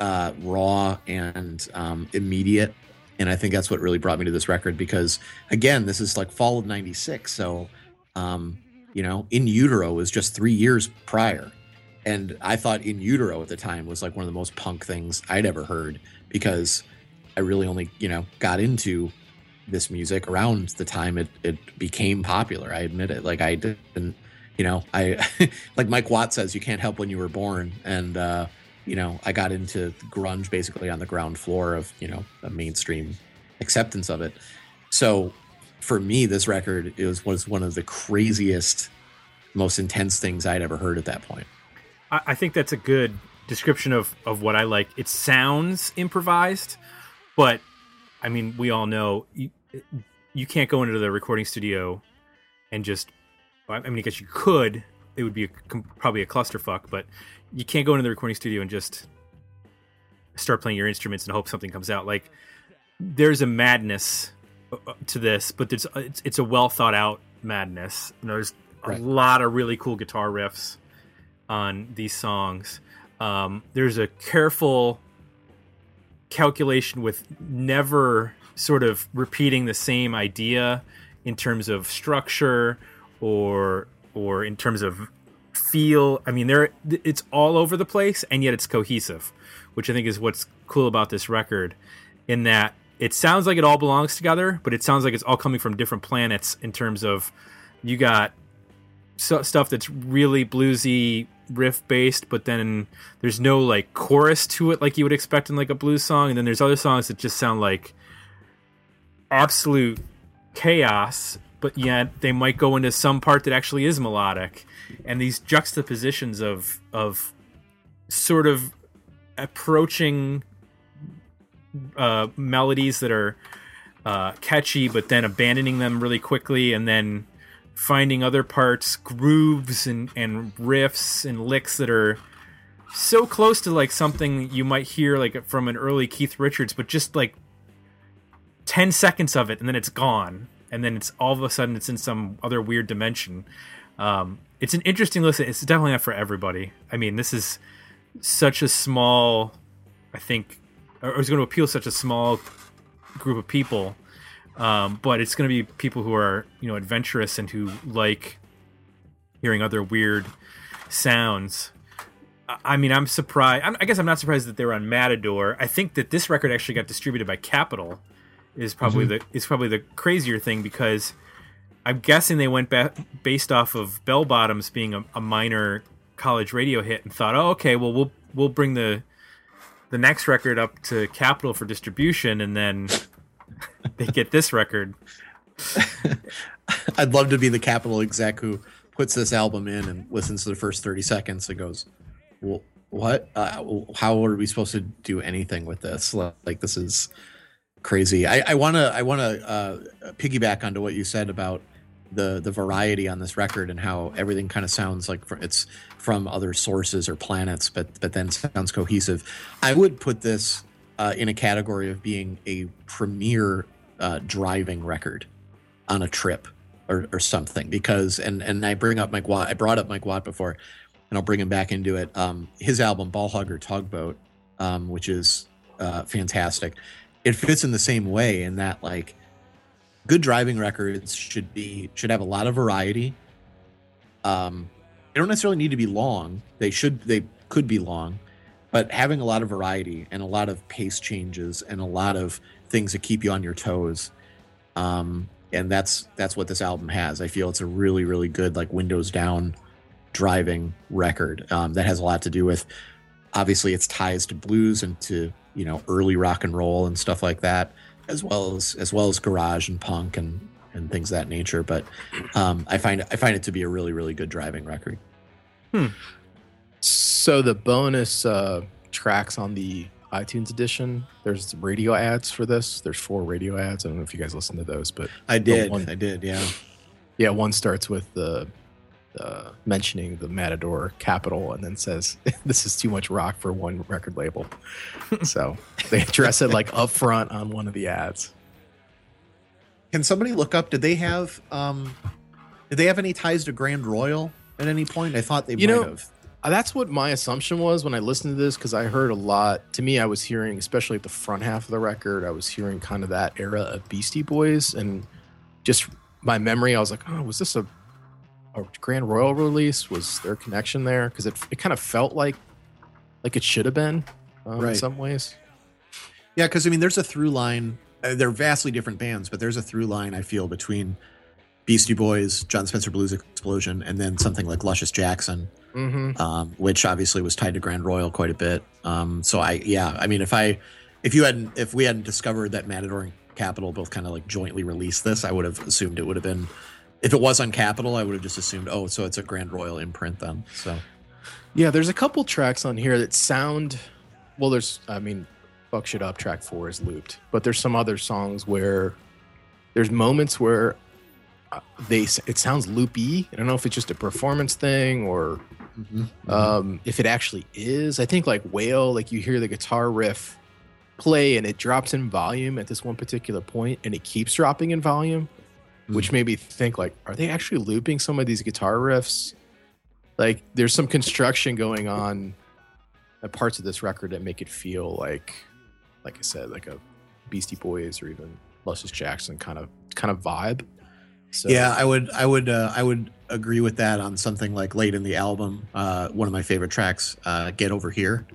uh raw and um immediate. And i think that's what really brought me to this record because again this is like fall of 96 so um you know in utero was just three years prior. And i thought in utero at the time was like one of the most punk things i'd ever heard because i really only you know got into this music around the time it, it became popular i admit it. Like i didn't you know i like mike watt says you can't help when you were born. And uh you know i got into grunge basically on the ground floor of you know a mainstream acceptance of it. So for me, this record is was one of the craziest, most intense things I'd ever heard at that point. I, I think that's a good description of of what I like. It sounds improvised, but I mean, we all know you, you can't go into the recording studio and just. I mean, I guess you could. It would be a, probably a clusterfuck, but you can't go into the recording studio and just start playing your instruments and hope something comes out. Like there's a madness to this, but it's it's, it's a well thought out madness. You know, there's right. a lot of really cool guitar riffs on these songs. Um, there's a careful calculation with never sort of repeating the same idea in terms of structure or or in terms of feel. I mean, there it's all over the place, and yet it's cohesive, which I think is what's cool about this record. In that it sounds like it all belongs together, but it sounds like it's all coming from different planets in terms of you got so, stuff that's really bluesy riff based, but then there's no like chorus to it like you would expect in like a blues song, and then there's other songs that just sound like absolute chaos, but yet they might go into some part that actually is melodic, and these juxtapositions of of sort of approaching uh, melodies that are uh, catchy, but then abandoning them really quickly, and then finding other parts, grooves and, and riffs and licks that are so close to like something you might hear like from an early Keith Richards, but just like 10 seconds of it and then it's gone. And then it's all of a sudden it's in some other weird dimension. Um, it's an interesting listen. It's definitely not for everybody. I mean, this is such a small, I think, or it's going to appeal to such a small group of people um, but it's going to be people who are you know adventurous and who like hearing other weird sounds. I mean, I'm surprised. I guess I'm not surprised that they were on Matador. I think that this record actually got distributed by Capitol. Is probably mm-hmm. the is probably the crazier thing because I'm guessing they went ba- based off of Bell Bottoms being a, a minor college radio hit and thought, oh, okay, well we'll we'll bring the the next record up to Capitol for distribution, and then they get this record. I'd love to be the Capitol exec who puts this album in and listens to the first 30 seconds and goes, well, what? Uh, how are we supposed to do anything with this? Like, this is crazy. I want to, I want to uh, piggyback onto what you said about the the variety on this record and how everything kind of sounds like it's from other sources or planets, but but then sounds cohesive. I would put this uh, in a category of being a premier uh, driving record on a trip or, or something because and and I bring up Mike Watt I brought up Mike Watt before and I'll bring him back into it um, his album Ball-Hog or Tugboat um, which is uh, fantastic it fits in the same way in that like good driving records should be should have a lot of variety. Um they don't necessarily need to be long. They should they could be long but having a lot of variety and a lot of pace changes and a lot of things that keep you on your toes um, and that's that's what this album has. I feel it's a really really good like windows down driving record um, that has a lot to do with obviously its ties to blues and to you know early rock and roll and stuff like that as well as as well as garage and punk and and things that nature but um, i find i find it to be a really really good driving record hmm. So the bonus uh, tracks on the iTunes edition, there's radio ads for this. There's four radio ads. I don't know if you guys listen to those, but I did. One, I did. Yeah. Yeah. One starts with the uh, mentioning the Matador Capitol and then says this is too much rock for one record label. so they address it like up front on one of the ads. Can somebody look up? Did they have um, did they have any ties to Grand Royal at any point? I thought they you might know, have. Uh, that's what my assumption was when I listened to this because I heard a lot. To me, I was hearing, especially at the front half of the record, I was hearing kind of that era of Beastie Boys, and just my memory, I was like, oh, was this a a Grand Royal release? Was there a connection there? Because it it kind of felt like like it should have been um, right. in some ways. Yeah, because I mean, there's a through line. Uh, they're vastly different bands, but there's a through line I feel between Beastie Boys, Jon Spencer Blues Explosion, and then something like Luscious Jackson mm-hmm. um, which obviously was tied to Grand Royal quite a bit. Um, so I, yeah, I mean, if I, if you hadn't, if we hadn't discovered that Matador and Capitol both kind of like jointly released this, I would have assumed it would have been. If it was on Capitol, I would have just assumed, oh, so it's a Grand Royal imprint then. So Yeah, there's a couple tracks on here that sound well. There's, I mean, "Fuck Shit Up" track four is looped, but there's some other songs where there's moments where uh, they it sounds loopy. I don't know if it's just a performance thing or um, if it actually is. I think like Wail, like you hear the guitar riff play and it drops in volume at this one particular point, and it keeps dropping in volume, which made me think like, are they actually looping some of these guitar riffs? Like, there's some construction going on at parts of this record that make it feel like, like I said, like a Beastie Boys or even Luscious Jackson kind of kind of vibe. So yeah, I would, I would, uh, I would agree with that on something like late in the album. Uh, one of my favorite tracks, uh, "Get Over Here."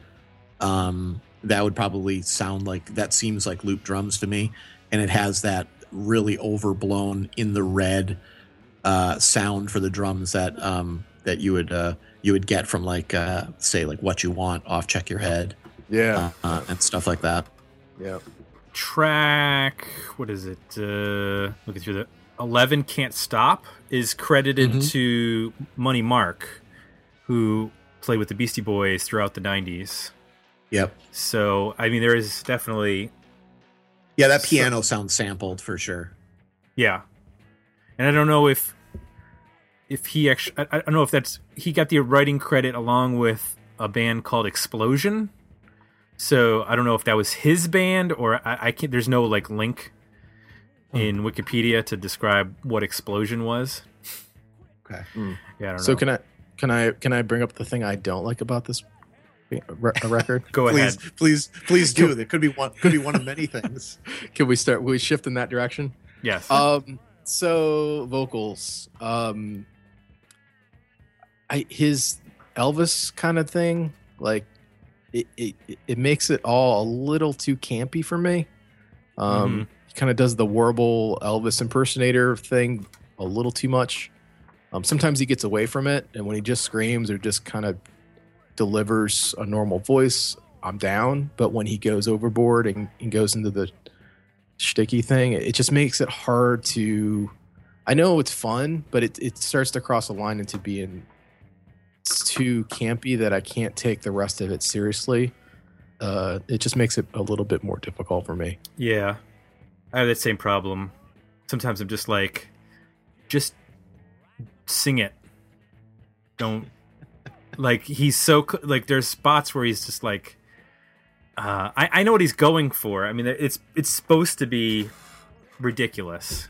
Um, that would probably sound like that seems like loop drums to me, and it has that really overblown in the red uh, sound for the drums that um, that you would uh, you would get from like uh, say like "What You Want" off "Check Your Head" yeah, uh, and stuff like that. yeah. track what is it uh looking through the 11 can't stop is credited Mhm. to money mark who played with the beastie boys throughout the 90s Yep. so i mean there is definitely Yeah, that So- piano sounds sampled for sure. yeah. And i don't know if if he actually I, I don't know if that's he got the writing credit along with a band called explosion. So i don't know if that was his band or i, I can't there's no like link hmm. in wikipedia to describe what explosion was. Okay. yeah i don't So know. can I can I can I bring up the thing I don't like about this re- record? go please, ahead please, please do. It could be one. Could be one of many things. Can we start? Will we shift in that direction? yes Um. So vocals. Um. I his Elvis kind of thing, like it, it it makes it all a little too campy for me. Um. He kind of does the warble Elvis impersonator thing a little too much. Um. Sometimes he gets away from it, and when he just screams or just kind of delivers a normal voice, I'm down. But when he goes overboard and, and goes into the sticky thing, it just makes it hard to. I know it's fun, but it it starts to cross a line into being too campy that I can't take the rest of it seriously. Uh, it just makes it a little bit more difficult for me. yeah i have that same problem sometimes i'm just like just sing it don't like he's so like there's spots where he's just like uh I, I know what he's going for i mean it's it's supposed to be ridiculous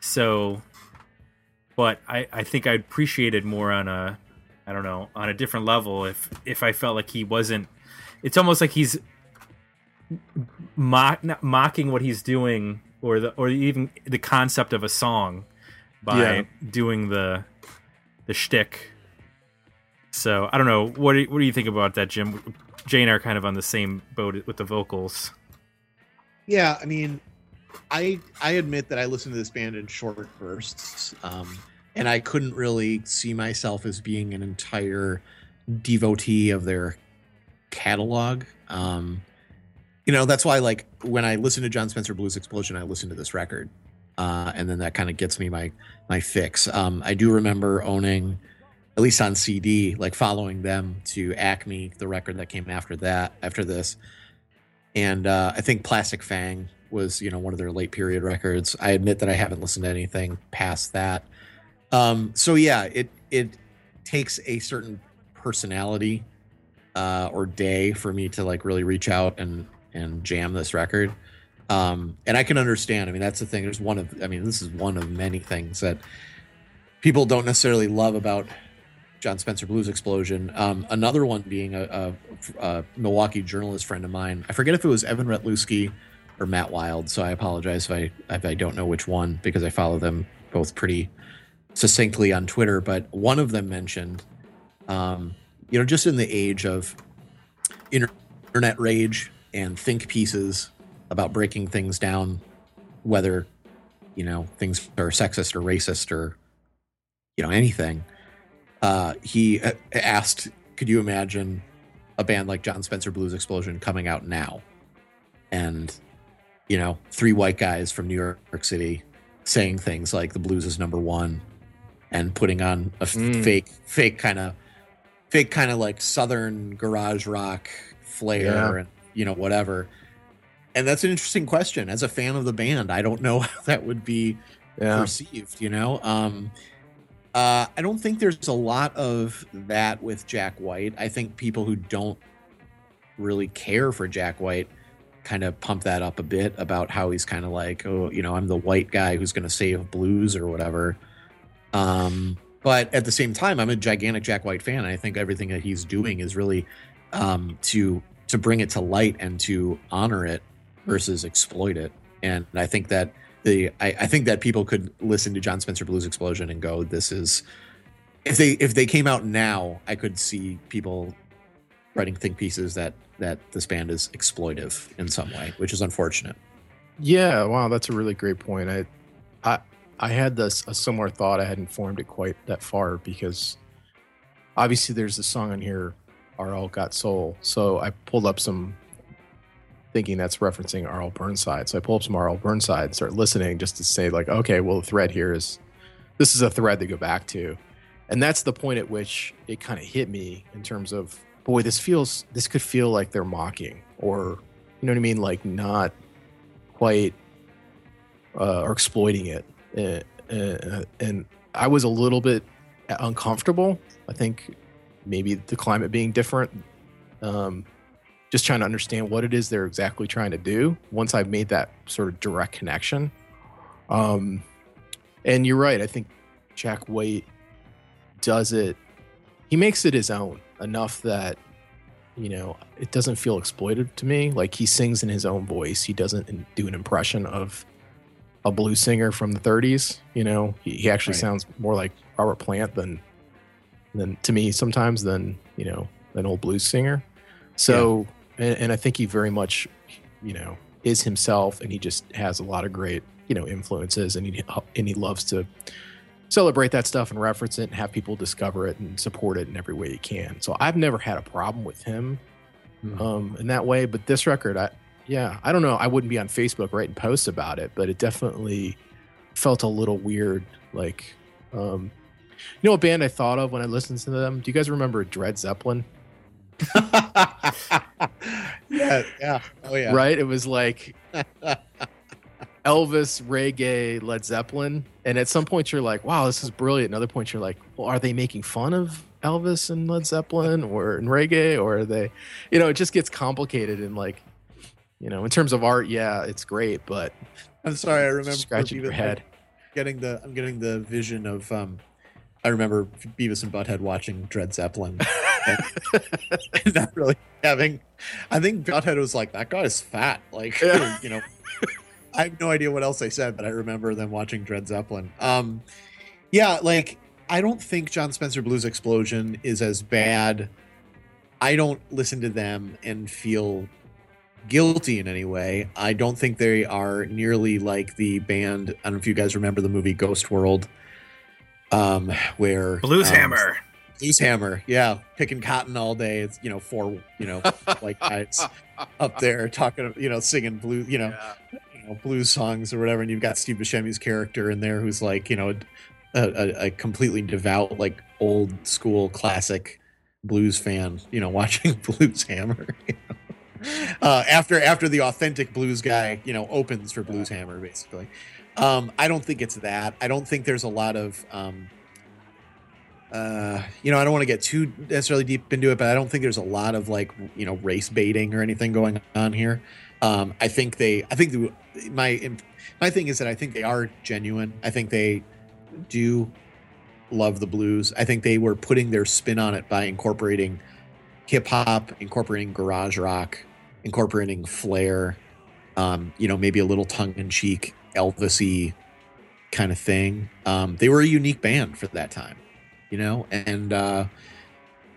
so but i i think i'd appreciate it more on a i don't know on a different level if if i felt like he wasn't it's almost like he's mock, not mocking what he's doing or the or even the concept of a song by Yeah. doing the the shtick. So I don't know. What do you, what do you think about that, Jim? I are kind of on the same boat with the vocals. Yeah, I mean, I I admit that I listened to this band in short bursts, um, and I couldn't really see myself as being an entire devotee of their catalog. Um, you know, that's why like when I listen to Jon Spencer Blues Explosion, I listen to this record, uh, and then that kind of gets me my my fix. Um, I do remember owning, at least on CD, like following them to Acme, the record that came after that, after this and uh, I think Plastic Fang was you know one of their late period records. I admit that I haven't listened to anything past that. Um, so yeah, it it takes a certain personality uh, or day for me to like really reach out and and jam this record. Um, and I can understand. I mean, that's the thing. There's one of. I mean, this is one of many things that people don't necessarily love about Jon Spencer Blues Explosion. Um, another one being a, a, a Milwaukee journalist friend of mine. I forget if it was Evan Rytlewski or Matt Wild. So I apologize if I if I don't know which one because I follow them both pretty succinctly on Twitter. But one of them mentioned, um, you know, just in the age of inter- internet rage and think pieces about breaking things down, whether you know things are sexist or racist or you know anything uh, he uh, asked, "Could you imagine a band like Jon Spencer Blues Explosion coming out now?" And you know, three white guys from New York City saying things like the blues is number one and putting on a Mm. fake, fake kind of, fake kind of like Southern garage rock flair Yeah. and, you know, whatever. And that's an interesting question. As a fan of the band, I don't know how that would be Yeah. perceived, you know? Um, uh, I don't think there's a lot of that with Jack White. I think people who don't really care for Jack White kind of pump that up a bit about how he's kind of like, oh, you know, I'm the white guy who's going to save blues or whatever. Um, but at the same time, I'm a gigantic Jack White fan. And I think everything that he's doing is really um, to to bring it to light and to honor it versus exploit it. And I think that the I, I think that people could listen to Jon Spencer Blues Explosion and go, "This is." If they if they came out now, I could see people writing think pieces that that this band is exploitive in some way, which is unfortunate. Yeah, wow, that's a really great point. I, I, I had this a similar thought. I hadn't formed it quite that far because obviously there's a song on here, "R.L. Got Soul." So I pulled up some, thinking that's referencing R.L. Burnside. So I pull up some R.L. Burnside, start listening just to say like, okay, well the thread here is, this is a thread to go back to, and that's the point at which it kind of hit me in terms of, boy, this feels, this could feel like they're mocking or, you know what I mean, like not quite uh, or exploiting it. Uh, uh, and I was a little bit uncomfortable. I think maybe the climate being different, um, just trying to understand what it is they're exactly trying to do. Once I've made that sort of direct connection, um, and you're right. I think Jack White does it. He makes it his own enough that you know it doesn't feel exploitive to me like he sings in his own voice he doesn't do an impression of a blues singer from the 30s you know he, he actually Right. sounds more like robert plant than than to me sometimes than you know an old blues singer so and, and i think he very much you know is himself and he just has a lot of great you know influences and he and he loves to celebrate that stuff and reference it and have people discover it and support it in every way he can. So I've never had a problem with him Mhm. um, in that way. But this record, I yeah, I don't know. I wouldn't be on Facebook writing posts about it, but it definitely felt a little weird. Like, um, you know, a band I thought of when I listened to them. Do you guys remember Dread Zeppelin? yeah, yeah, oh yeah, Right? It was like Elvis, reggae, Led Zeppelin. And at some point you're like, wow, this is brilliant. And other points you're like, well, are they making fun of Elvis and Led Zeppelin or in reggae? Or are they, you know, it just gets complicated and like, you know, in terms of art, yeah, it's great, but I'm sorry, I remember scratching your head. Getting the, I'm getting the vision of, um, I remember Beavis and Butthead watching Dread Zeppelin, not really having. I think Butthead was like, "That guy is fat," like Yeah. you know. I have no idea what else they said, but I remember them watching Dread Zeppelin. Um, yeah, like I don't think Jon Spencer Blues Explosion is as bad. I don't listen to them and feel guilty in any way. I don't think they are nearly like the band. I don't know if you guys remember the movie Ghost World, um, where Blues um, Hammer. Blues Hammer, yeah, picking cotton all day. It's you know four you know like guys up there talking, you know, singing blue, you know, you know, blues songs or whatever. And you've got Steve Buscemi's character in there, who's like, you know, a, a, a completely devout, like old school classic blues fan, you know, watching Blues Hammer. you know. Uh, after after the authentic blues guy, you know, opens for Blues Hammer, basically. Um, I don't think it's that. I don't think there's a lot of um, uh, you know, I don't want to get too necessarily deep into it, but I don't think there's a lot of like, you know, race baiting or anything going on here. Um, I think they, I think the, my, my thing is that I think they are genuine. I think they do love the blues. I think they were putting their spin on it by incorporating hip hop, incorporating garage rock, incorporating flair, um, you know, maybe a little tongue in cheek, Elvis-y kind of thing. Um, they were a unique band for that time you know? And uh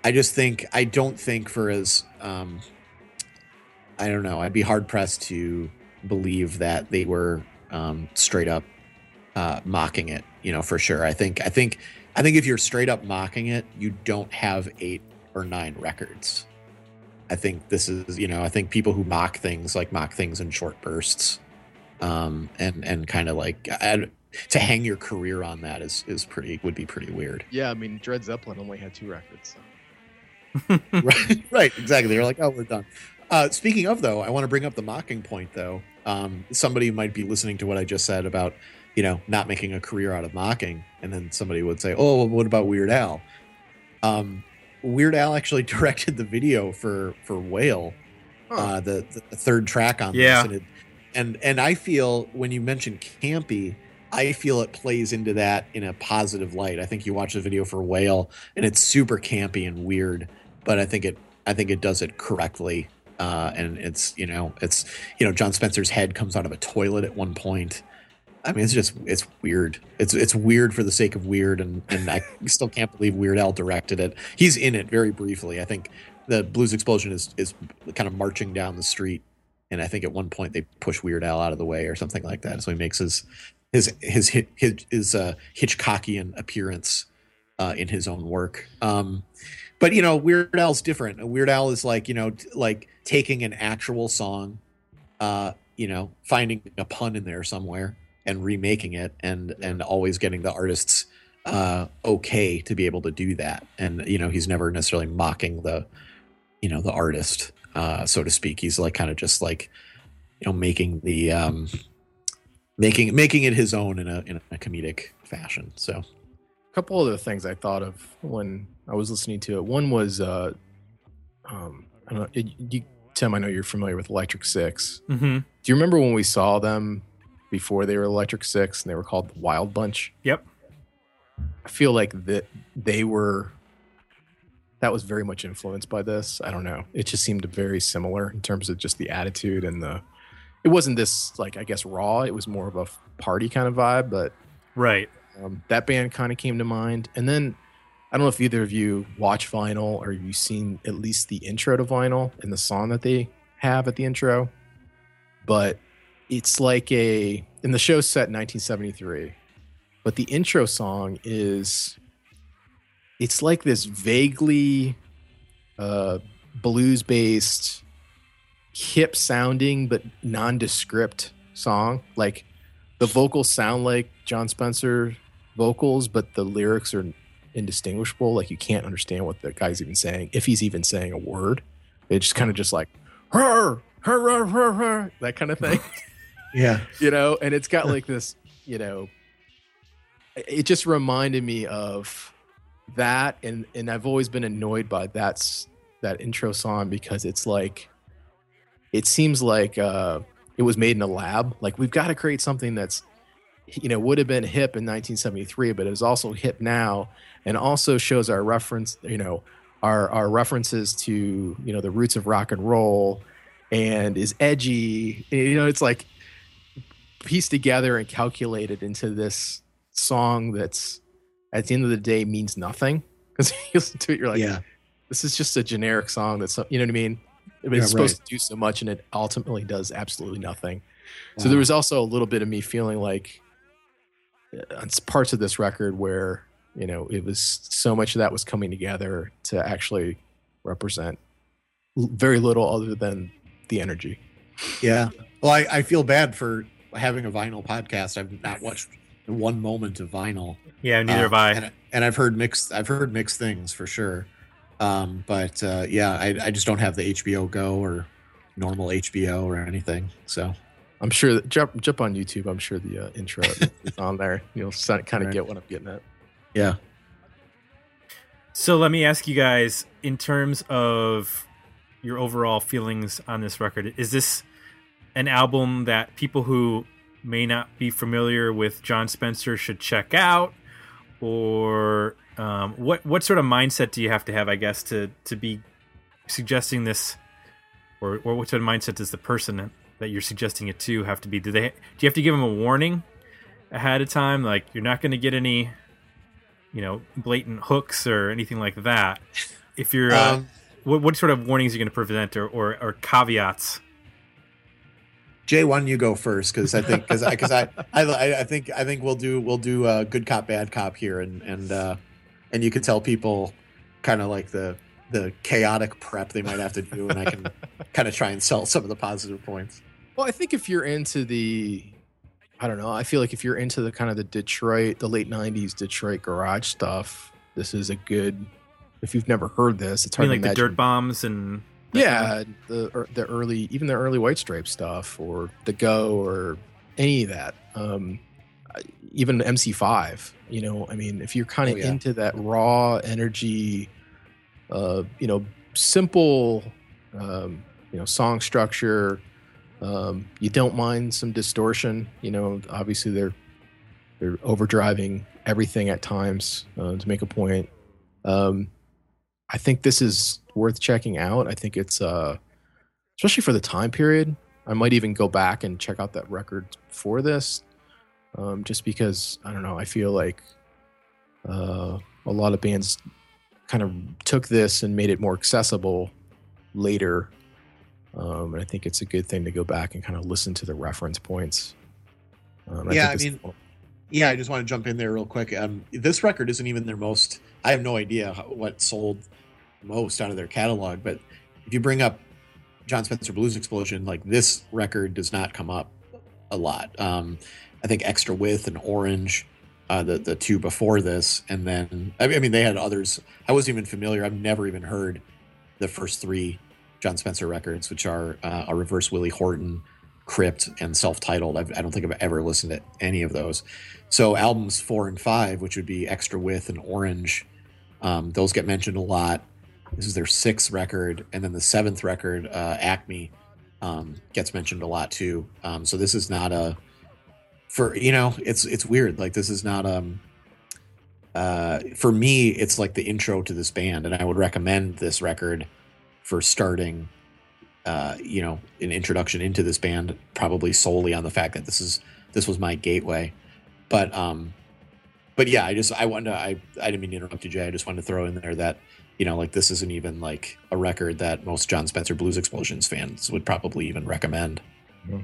i just think i don't think for as um i don't know i'd be hard pressed to believe that they were um straight up uh mocking it you know for sure. I think i think i think if you're straight up mocking it you don't have eight or nine records. I think this is you know i think people who mock things like mock things in short bursts um, and and kind of like I, to hang your career on that is is pretty would be pretty weird. Yeah, I mean, Dread Zeppelin only had two records. So. right, right, exactly. They're like, oh, we're done. Uh, speaking of though, I want to bring up the mocking point though. Um, somebody might be listening to what I just said about you know not making a career out of mocking, and then somebody would say, oh, well, what about Weird Al? Um, Weird Al actually directed the video for for Wail, Huh. uh, the, the third track on Yeah. this, and, it, and and I feel when you mention campy, I feel it plays into that in a positive light. I think you watch the video for Wail, and it's super campy and weird, but I think it I think it does it correctly. Uh, and it's you know it's you know Jon Spencer's head comes out of a toilet at one point. I mean, it's just it's weird. It's it's weird for the sake of weird, and and I still can't believe Weird Al directed it. He's in it very briefly. I think the Blues Explosion is is kind of marching down the street, and I think at one point they push Weird Al out of the way or something like that. So he makes his his his his, his, uh, Hitchcockian appearance uh, in his own work. Um, but you know, Weird Al's different. Weird Al is like you know like taking an actual song, uh, you know, finding a pun in there somewhere and remaking it, and and always getting the artists uh, okay to be able to do that. And you know, he's never necessarily mocking the you know the artist, uh, so to speak. He's like kind of just like you know making the um, making making it his own in a in a comedic fashion. So A couple other things I thought of when I was listening to it. One was, uh, um, I don't know, it, you, Tim. I know you're familiar with Electric Six. hmm Do you remember when we saw them before they were Electric Six and they were called the Wild Bunch? Yep. I feel like that they were that was very much influenced by this. I don't know. It just seemed very similar in terms of just the attitude and the it wasn't this like I guess raw, it was more of a party kind of vibe, but Right. um, that band kind of came to mind. And then I don't know if either of you watch vinyl or you've seen at least the intro to vinyl and the song that they have at the intro, but it's like a in the show set in 1973, but the intro song is it's like this vaguely uh, blues based, hip sounding but nondescript song. Like the vocals sound like Jon Spencer vocals, but the lyrics are indistinguishable. Like you can't understand what the guy's even saying, if he's even saying a word. It's just kind of just like her, her, her, her, that kind of thing, yeah, you know. And it's got like this, you know. It just reminded me of that, and and I've always been annoyed by that's that intro song because it's like, it seems like uh, it was made in a lab. Like we've got to create something that's you know would have been hip in 1973 but is also hip now and also shows our reference you know our our references to you know the roots of rock and roll and is edgy you know it's like pieced together and calculated into this song that's at the end of the day means nothing because you listen to it you're like yeah, this is just a generic song that's you know what i mean but Yeah, it's supposed to do so much and it ultimately does absolutely nothing so there was also a little bit of me feeling like uh, on parts of this record where you know it was so much of that was coming together to actually represent l- very little other than the energy. yeah. Well, I, I feel bad for having a vinyl podcast. I've not watched one moment of vinyl. Yeah, neither Uh, have I. And, and I've heard mixed. I've heard mixed things for sure. Um, but uh, yeah, I, I just don't have the HBO Go or normal HBO or anything. So I'm sure that jump jump on YouTube. I'm sure the uh, intro is on there. You'll kind of Right. get what I'm getting at. yeah, So let me ask you guys, in terms of your overall feelings on this record, is this an album that people who may not be familiar with Jon Spencer should check out, or um, what what sort of mindset do you have to have, I guess, to to be suggesting this, or or what sort of mindset does the person that you're suggesting it to have to be? Do they do you have to give them a warning ahead of time, like you're not going to get any you know blatant hooks or anything like that if you're uh, um, what, what sort of warnings are you going to present or, or, or caveats Jay, why don't you go first? Because I think because I because I, I I think I think we'll do we'll do uh, good cop bad cop here, and and uh, and you can tell people kind of like the the chaotic prep they might have to do, and I can kind of try and sell some of the positive points. Well, I think if you're into the, I don't know. I feel like if you're into the kind of the Detroit, the late '90s Detroit garage stuff, this is a good. If you've never heard this, it's I hard mean, to like the dirt bombs and Yeah, the er, the early, even the early White Stripe stuff, or the Go, or any of that. Um, even MC5. You know, I mean, if you're kind of Oh, yeah. into that raw energy, uh, you know, simple, um, you know, song structure. Um, you don't mind some distortion. You know, obviously they're they're overdriving everything at times uh, to make a point. Um, I think this is worth checking out. I think it's uh, especially for the time period. I might even go back and check out that record for this, um, just because I don't know. I feel like uh, a lot of bands kind of took this and made it more accessible later. Um, and I think it's a good thing to go back and kind of listen to the reference points. Um, Yeah, think I mean, Yeah, I just want to jump in there real quick. Um, this record isn't even their most. I have no idea how, what sold most out of their catalog, but if you bring up Jon Spencer Blues Explosion, like this record does not come up a lot. Um, I think Extra Width and Orange, uh, the the two before this, and then I mean, I mean they had others. I wasn't even familiar. I've never even heard the first three Jon Spencer records, which are uh, a Reverse Willie Horton, Crypt, and Self-Titled. I've, I don't think I've ever listened to any of those. So albums four and five, which would be Extra Width and Orange, um, those get mentioned a lot. This is their sixth record, and then the seventh record, uh, Acme, um, gets mentioned a lot too. Um, so this is not a for you know it's it's weird. Like this is not um uh for me it's like the intro to this band, and I would recommend this record for starting. Uh, you know, an introduction into this band, probably solely on the fact that this is this was my gateway but um but yeah i just i wanted to i i didn't mean to interrupt you jay i just wanted to throw in there that you know like this isn't even like a record that most jon spencer blues explosions fans would probably even recommend mm-hmm.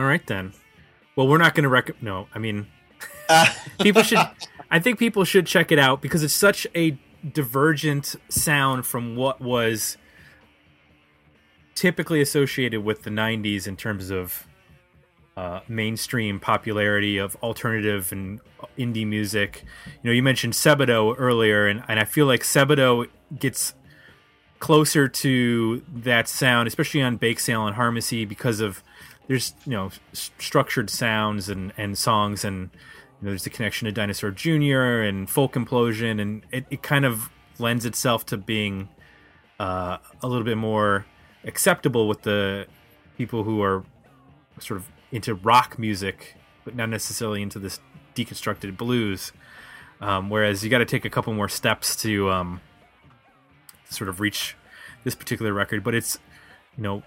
all right then. Well, we're not going to rec. No, I mean, people should. I think people should check it out because it's such a divergent sound from what was typically associated with the '90s in terms of uh, mainstream popularity of alternative and indie music. You know, you mentioned Sebadoh earlier, and, and I feel like Sebadoh gets closer to that sound, especially on Bake Sale and Harmacy, because of there's you know structured sounds and and songs, and you know, there's the connection to Dinosaur Jr. and Folk Implosion, and it, it kind of lends itself to being uh, a little bit more acceptable with the people who are sort of into rock music, but not necessarily into this deconstructed blues. Um, whereas you got to take a couple more steps to um, sort of reach this particular record. But it's, you know,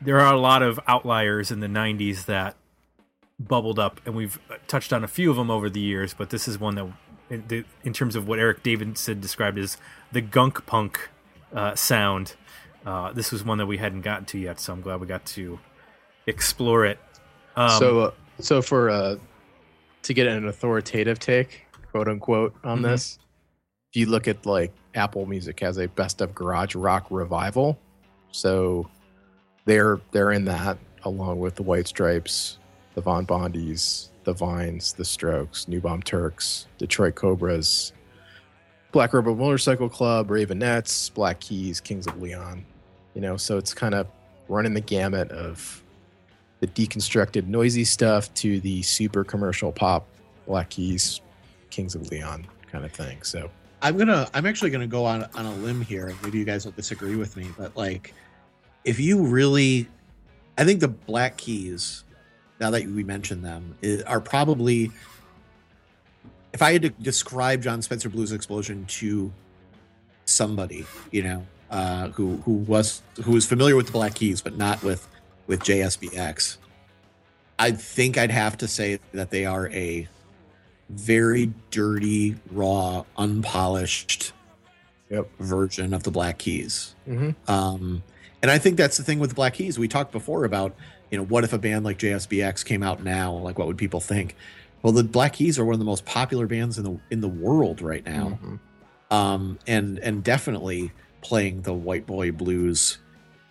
there are a lot of outliers in the 90s that bubbled up, and we've touched on a few of them over the years, but this is one that, in terms of what Eric Davidson described as the gunk punk uh, sound, uh, this was one that we hadn't gotten to yet, so I'm glad we got to explore it. Um, so, uh, so for uh, to get an authoritative take, quote unquote, on Mhm. this, if you look at like Apple Music has a best of garage rock revival, so they're they're in that along with the White Stripes, the Von Bondies, the Vines, the Strokes, New Bomb Turks, Detroit Cobras, Black Rebel Motorcycle Club, Raveonettes, Black Keys, Kings of Leon. You know, so it's kind of running the gamut of the deconstructed noisy stuff to the super commercial pop Black Keys, Kings of Leon kind of thing. So i'm gonna i'm actually gonna go on on a limb here and maybe you guys will disagree with me but like if you really i think the black keys now that we mentioned them i- are probably if i had to describe jon spencer blues explosion to somebody you know uh who who was who was familiar with the black keys but not with with jsbx i think i'd have to say that they are a very dirty raw unpolished Yep. version of the black keys Mhm. um, and I think that's the thing with the Black Keys. We talked before about, you know, what if a band like JSBX came out now? Like, what would people think? Well, the Black Keys are one of the most popular bands in the in the world right now, Mhm. um, and and definitely playing the white boy blues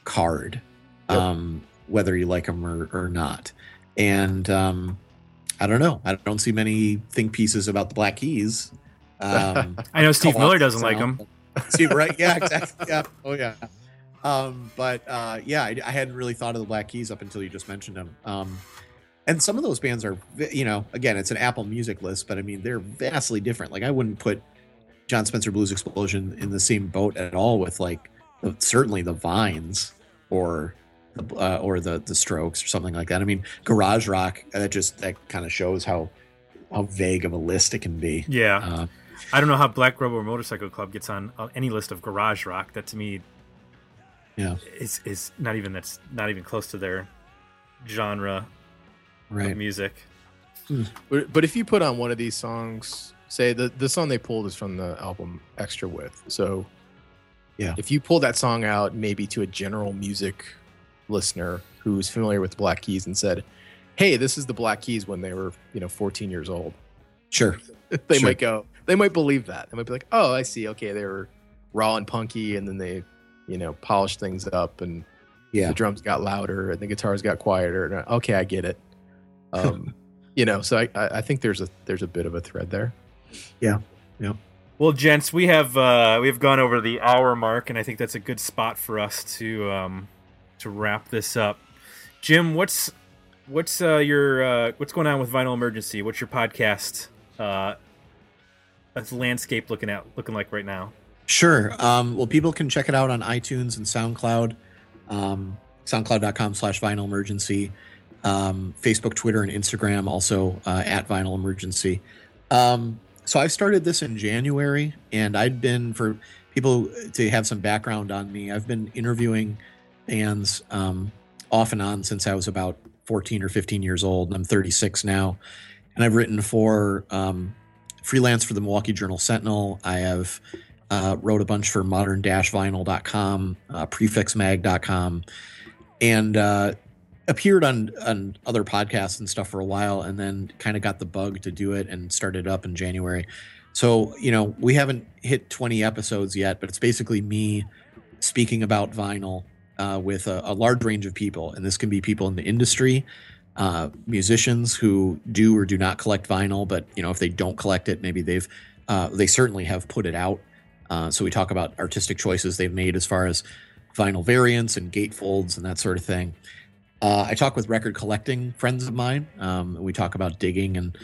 card. Yep. Um, whether you like them or, or not. And um, I don't know. I don't see many think pieces about the Black Keys. Um, I know Steve Miller doesn't like them. Steve, right? Yeah, exactly. Yeah. Oh, yeah. Um, but uh, yeah, I, I hadn't really thought of the Black Keys up until you just mentioned them. Um, and some of those bands are, you know, again, it's an Apple Music list, but I mean, they're vastly different. Like, I wouldn't put Jon Spencer Blues Explosion in the same boat at all with like certainly the Vines or the uh, or the the Strokes or something like that. I mean, garage rock that just that kind of shows how how vague of a list it can be. Yeah, Uh, I don't know how Black Rebel Motorcycle Club gets on uh, any list of garage rock. That to me, Yeah. is is not even that's not even close to their genre of right. music. But, but if you put on one of these songs, say the the song they pulled is from the album Extra Width. So Yeah. if you pull that song out maybe to a general music listener who's familiar with the Black Keys and said, "Hey, this is the Black Keys when they were, you know, 14 years old." Sure. they Sure. might go, they might believe that. They might be like, "Oh, I see. Okay, they were raw and punky and then they, you know, polished things up and Yeah. the drums got louder and the guitars got quieter. And, uh, okay, I get it. Um, you know, so I, I I think there's a there's a bit of a thread there. Yeah. Yeah. Well, gents, we have uh, we have gone over the hour mark, and I think that's a good spot for us to um, to wrap this up. Jim, what's what's uh, your uh, what's going on with Vinyl Emergency? What's your podcast uh, landscape looking at looking like right now? Sure. Um, well, people can check it out on iTunes and SoundCloud, um, soundcloud.com slash vinyl emergency, um, Facebook, Twitter, and Instagram, also uh, at vinyl emergency. Um, so I started this in January, and I'd been, for people to have some background on me, I've been interviewing bands um, off and on since I was about 14 or 15 years old. and I'm 36 now. And I've written for um, freelance for the Milwaukee Journal Sentinel. I have uh, wrote a bunch for modern-vinyl.com, uh, prefixmag.com, and uh, appeared on on other podcasts and stuff for a while, and then kind of got the bug to do it and started up in January. So you know we haven't hit 20 episodes yet, but it's basically me speaking about vinyl uh, with a, a large range of people, and this can be people in the industry. Uh, musicians who do or do not collect vinyl, but you know if they don't collect it, maybe they've uh, they certainly have put it out. Uh, so we talk about artistic choices they've made as far as vinyl variants and gatefolds and that sort of thing. Uh, I talk with record collecting friends of mine. Um, we talk about digging and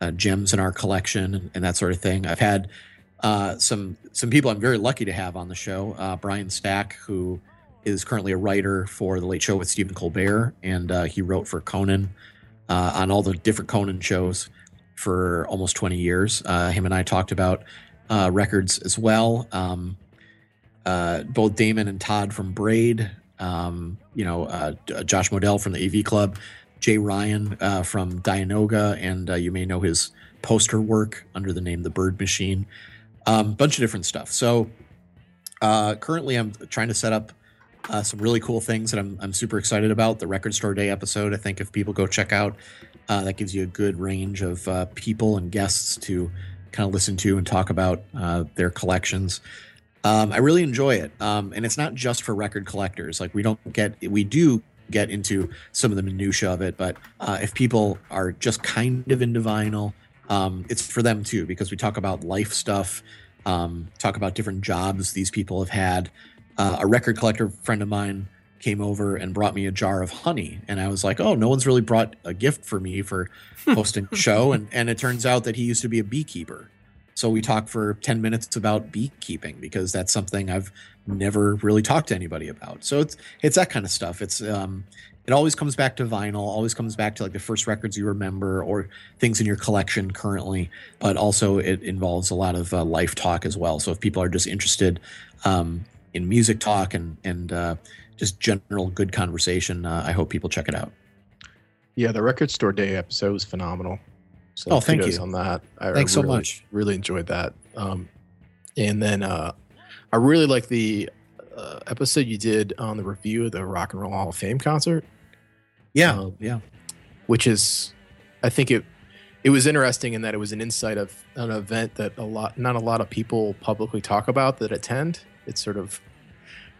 uh, gems in our collection and, and that sort of thing. I've had uh, some some people I'm very lucky to have on the show. Uh, Brian Stack, who is currently a writer for the Late Show with Stephen Colbert, and uh, he wrote for Conan uh, on all the different Conan shows for almost 20 years. Uh, him and I talked about uh, records as well. Um, uh, both Damon and Todd from Braid, um, you know, uh, Josh Modell from the AV Club, Jay Ryan from Dianogah, and you may know his poster work under the name The Bird Machine. A um, bunch of different stuff. So currently, I'm trying to set up uh, some really cool things that I'm, I'm super excited about. The Record Store Day episode, I think if people go check out, uh, that gives you a good range of uh, people and guests to kind of listen to and talk about uh, their collections. Um, I really enjoy it, um, and it's not just for record collectors. Like we don't get, we do get into some of the minutia of it, but uh, if people are just kind of into vinyl, um, it's for them too because we talk about life stuff, um, talk about different jobs these people have had. Uh, a record collector friend of mine came over and brought me a jar of honey, and I was like, "Oh, no one's really brought a gift for me for hosting a show." And and it turns out that he used to be a beekeeper. So we talked for 10 minutes about beekeeping because that's something I've never really talked to anybody about. So it's it's that kind of stuff. It's um it always comes back to vinyl, always comes back to like the first records you remember or things in your collection currently, but also it involves a lot of uh, life talk as well. So if people are just interested um, in music talk and and uh, just general good conversation, uh, I hope people check it out. Yeah, the record store day episode was phenomenal. So Oh, thank you. on that. I, Thanks I so much. Really enjoyed that. Um, and then uh, I really like the uh, episode you did on the review of the Rock and Roll Hall of Fame concert, Yeah, Um, yeah, which is, I think it it was interesting in that it was an insight of an event that a lot not a lot of people publicly talk about that attend. It's sort of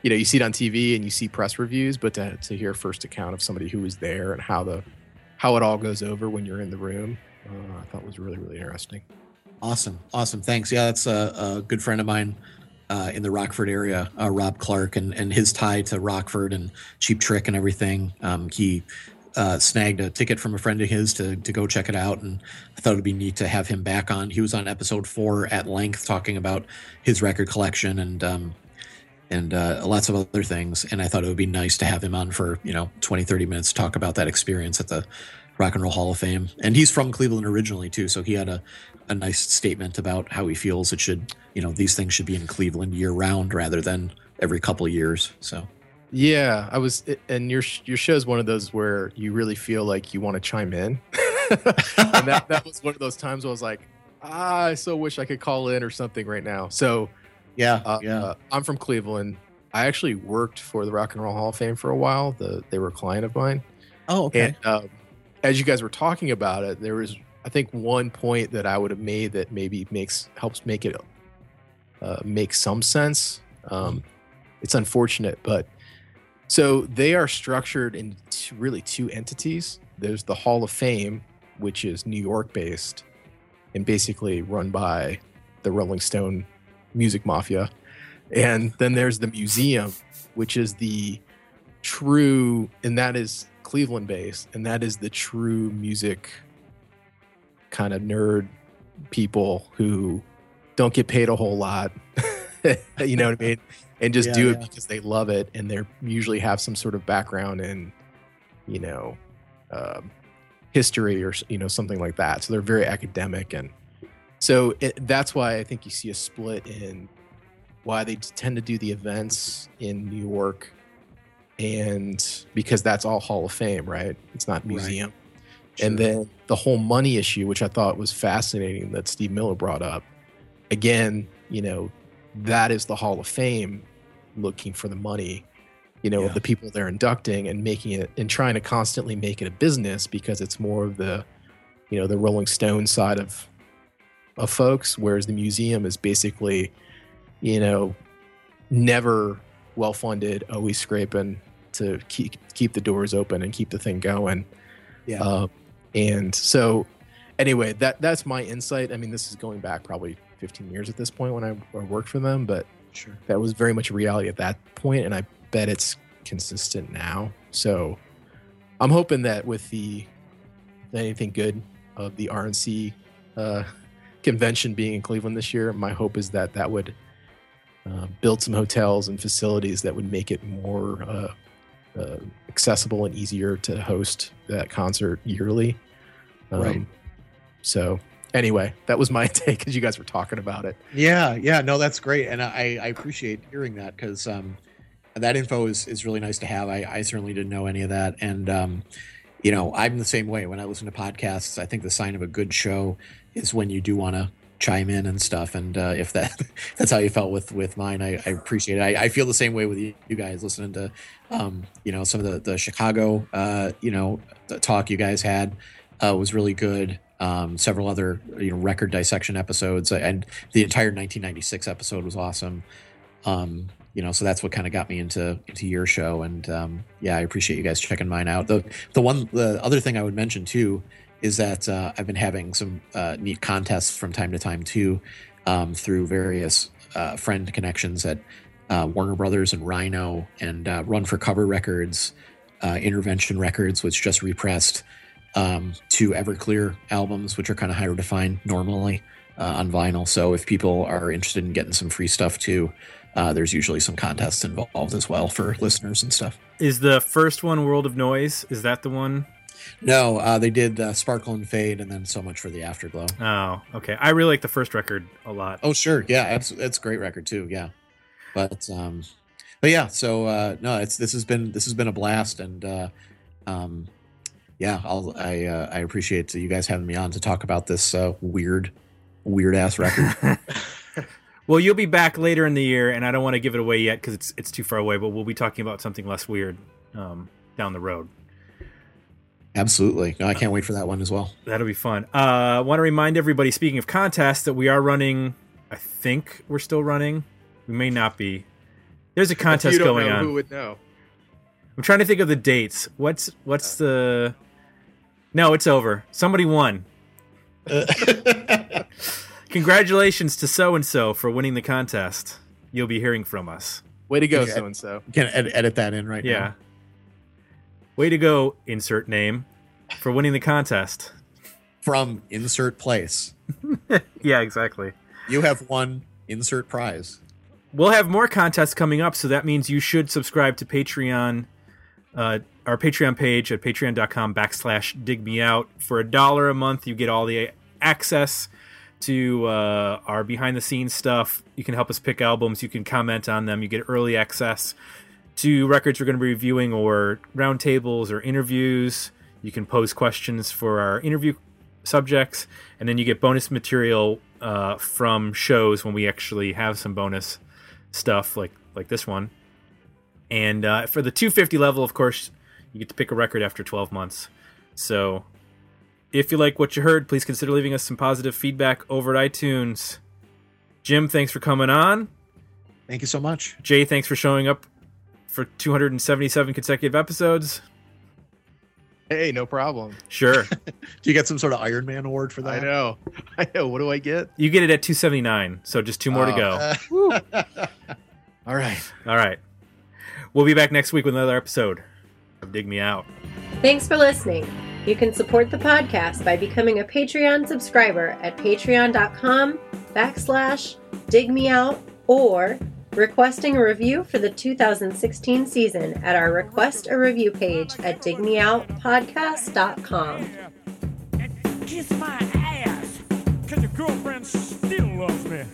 you know you see it on TV and you see press reviews, but to to hear first account of somebody who was there and how the how it all goes over when you're in the room, uh, I thought was really really interesting. Awesome, awesome. Thanks. Yeah, that's a, a good friend of mine uh, in the Rockford area, uh, Rob Clark, and and his tie to Rockford and Cheap Trick and everything. Um, he uh, snagged a ticket from a friend of his to to go check it out, and I thought it'd be neat to have him back on. He was on episode four at length talking about his record collection and um, and uh, lots of other things. And I thought it would be nice to have him on for you know 20, 30 minutes to talk about that experience at the Rock and Roll Hall of Fame. And he's from Cleveland originally too, so he had a a nice statement about how he feels it should you know these things should be in Cleveland year round rather than every couple of years. So. Yeah, I was, and your your show is one of those where you really feel like you want to chime in, and that, that was one of those times where I was like, ah, I so wish I could call in or something right now. So, yeah, uh, yeah, uh, I'm from Cleveland. I actually worked for the Rock and Roll Hall of Fame for a while. The they were a client of mine. Oh, okay. And um, as you guys were talking about it, there was I think one point that I would have made that maybe makes helps make it uh, make some sense. Um, it's unfortunate, but so they are structured in two, really two entities. There's the Hall of Fame, which is New York based and basically run by the Rolling Stone music mafia. And then there's the museum, which is the true, and that is Cleveland based, and that is the true music kind of nerd people who don't get paid a whole lot. you know what I mean? And just Yeah, do it yeah. because they love it and they're usually have some sort of background in, you know, um, history or you know something like that. So they're very academic and so it, that's why I think you see a split in why they tend to do the events in New York and because that's all Hall of Fame, right? It's not museum. And Sure. then the whole money issue, which I thought was fascinating that Steve Miller brought up. Again, you know, that is the Hall of Fame looking for the money, you know, Yeah. of the people they're inducting and making it and trying to constantly make it a business because it's more of the, you know, the Rolling Stone side of of folks, whereas the museum is basically, you know, never well funded, always scraping to keep keep the doors open and keep the thing going. Yeah. Um, and so, anyway, that that's my insight. I mean, this is going back probably 15 years at this point when I, I worked for them, but sure. that was very much a reality at that point, and I bet it's consistent now. So, I'm hoping that with the anything good of the RNC uh, convention being in Cleveland this year, my hope is that that would uh, build some hotels and facilities that would make it more uh, uh, accessible and easier to host that concert yearly. Um, Right. So, anyway, that was my take as you guys were talking about it. Yeah, yeah, no, that's great, and I, I appreciate hearing that because um, that info is is really nice to have. I, I certainly didn't know any of that, and um, you know, I'm the same way. When I listen to podcasts, I think the sign of a good show is when you do want to chime in and stuff. And uh, if that that's how you felt with with mine, I, I appreciate it. I, I feel the same way with you, you guys listening to um, you know some of the the Chicago uh, you know the talk you guys had uh, was really good. Um, several other you know record dissection episodes and the entire 1996 episode was awesome. Um, you know, so that's what kind of got me into into your show, and um, yeah, I appreciate you guys checking mine out. The the one the other thing I would mention too is that uh, I've been having some uh, neat contests from time to time too, um, through various uh, friend connections at uh, Warner Brothers and Rhino and uh, Run for Cover Records, uh, Intervention Records, which just repressed um, two Everclear albums, which are kind of hard to find normally uh, on vinyl. So if people are interested in getting some free stuff too, uh, there's usually some contests involved as well for listeners and stuff. Is the first one World of Noise? Is that the one? No, uh, they did uh, Sparkle and Fade, and then so much for the Afterglow. Oh, okay. I really like the first record a lot. Oh, sure, yeah, it's it's a great record too, yeah. But um, but yeah, so uh, no, it's this has been this has been a blast, and uh, um, yeah, I'll I uh, I appreciate you guys having me on to talk about this uh, weird weird ass record. Well, you'll be back later in the year, and I don't want to give it away yet because it's it's too far away. But we'll be talking about something less weird um, down the road. Absolutely, no, I can't wait for that one as well. That'll be fun. Uh, I want to remind everybody, speaking of contests, that we are running. I think we're still running. We may not be. There's a If you contest don't going know, on. Who would know? I'm trying to think of the dates. What's what's the? No, it's over. Somebody won. Uh, Congratulations to so and so for winning the contest. You'll be hearing from us. Way to go, so and so. Can ed- edit that in right Yeah. now. Way to go, insert name, for winning the contest. From insert place. Yeah, exactly. You have won insert prize. We'll have more contests coming up, so that means you should subscribe to Patreon, uh, our Patreon page at patreon.com backslash dig me out. For a dollar a month, you get all the access to uh, our behind the scenes stuff. You can help us pick albums, you can comment on them, you get early access to records we're going to be reviewing, or roundtables or interviews. You can pose questions for our interview subjects, and then you get bonus material uh, from shows when we actually have some bonus stuff like like this one. And uh, for the 250 level, of course, you get to pick a record after 12 months. So if you like what you heard, please consider leaving us some positive feedback over at iTunes. Jim, thanks for coming on. Thank you so much. Jay, thanks for showing up for 277 consecutive episodes. Hey, no problem. Sure. Do you get some sort of Iron Man award for that? I know. I know. What do I get? you get it at 279, so just two more to Oh. go. All right. All right. We'll be back next week with another episode of Dig Me Out. Thanks for listening. You can support the podcast by becoming a Patreon subscriber at patreon.com backslash dig me out or requesting a review for the 2016 season at our request a review page at digmeoutpodcast.com. Kiss my ass, cause your girlfriend still loves me.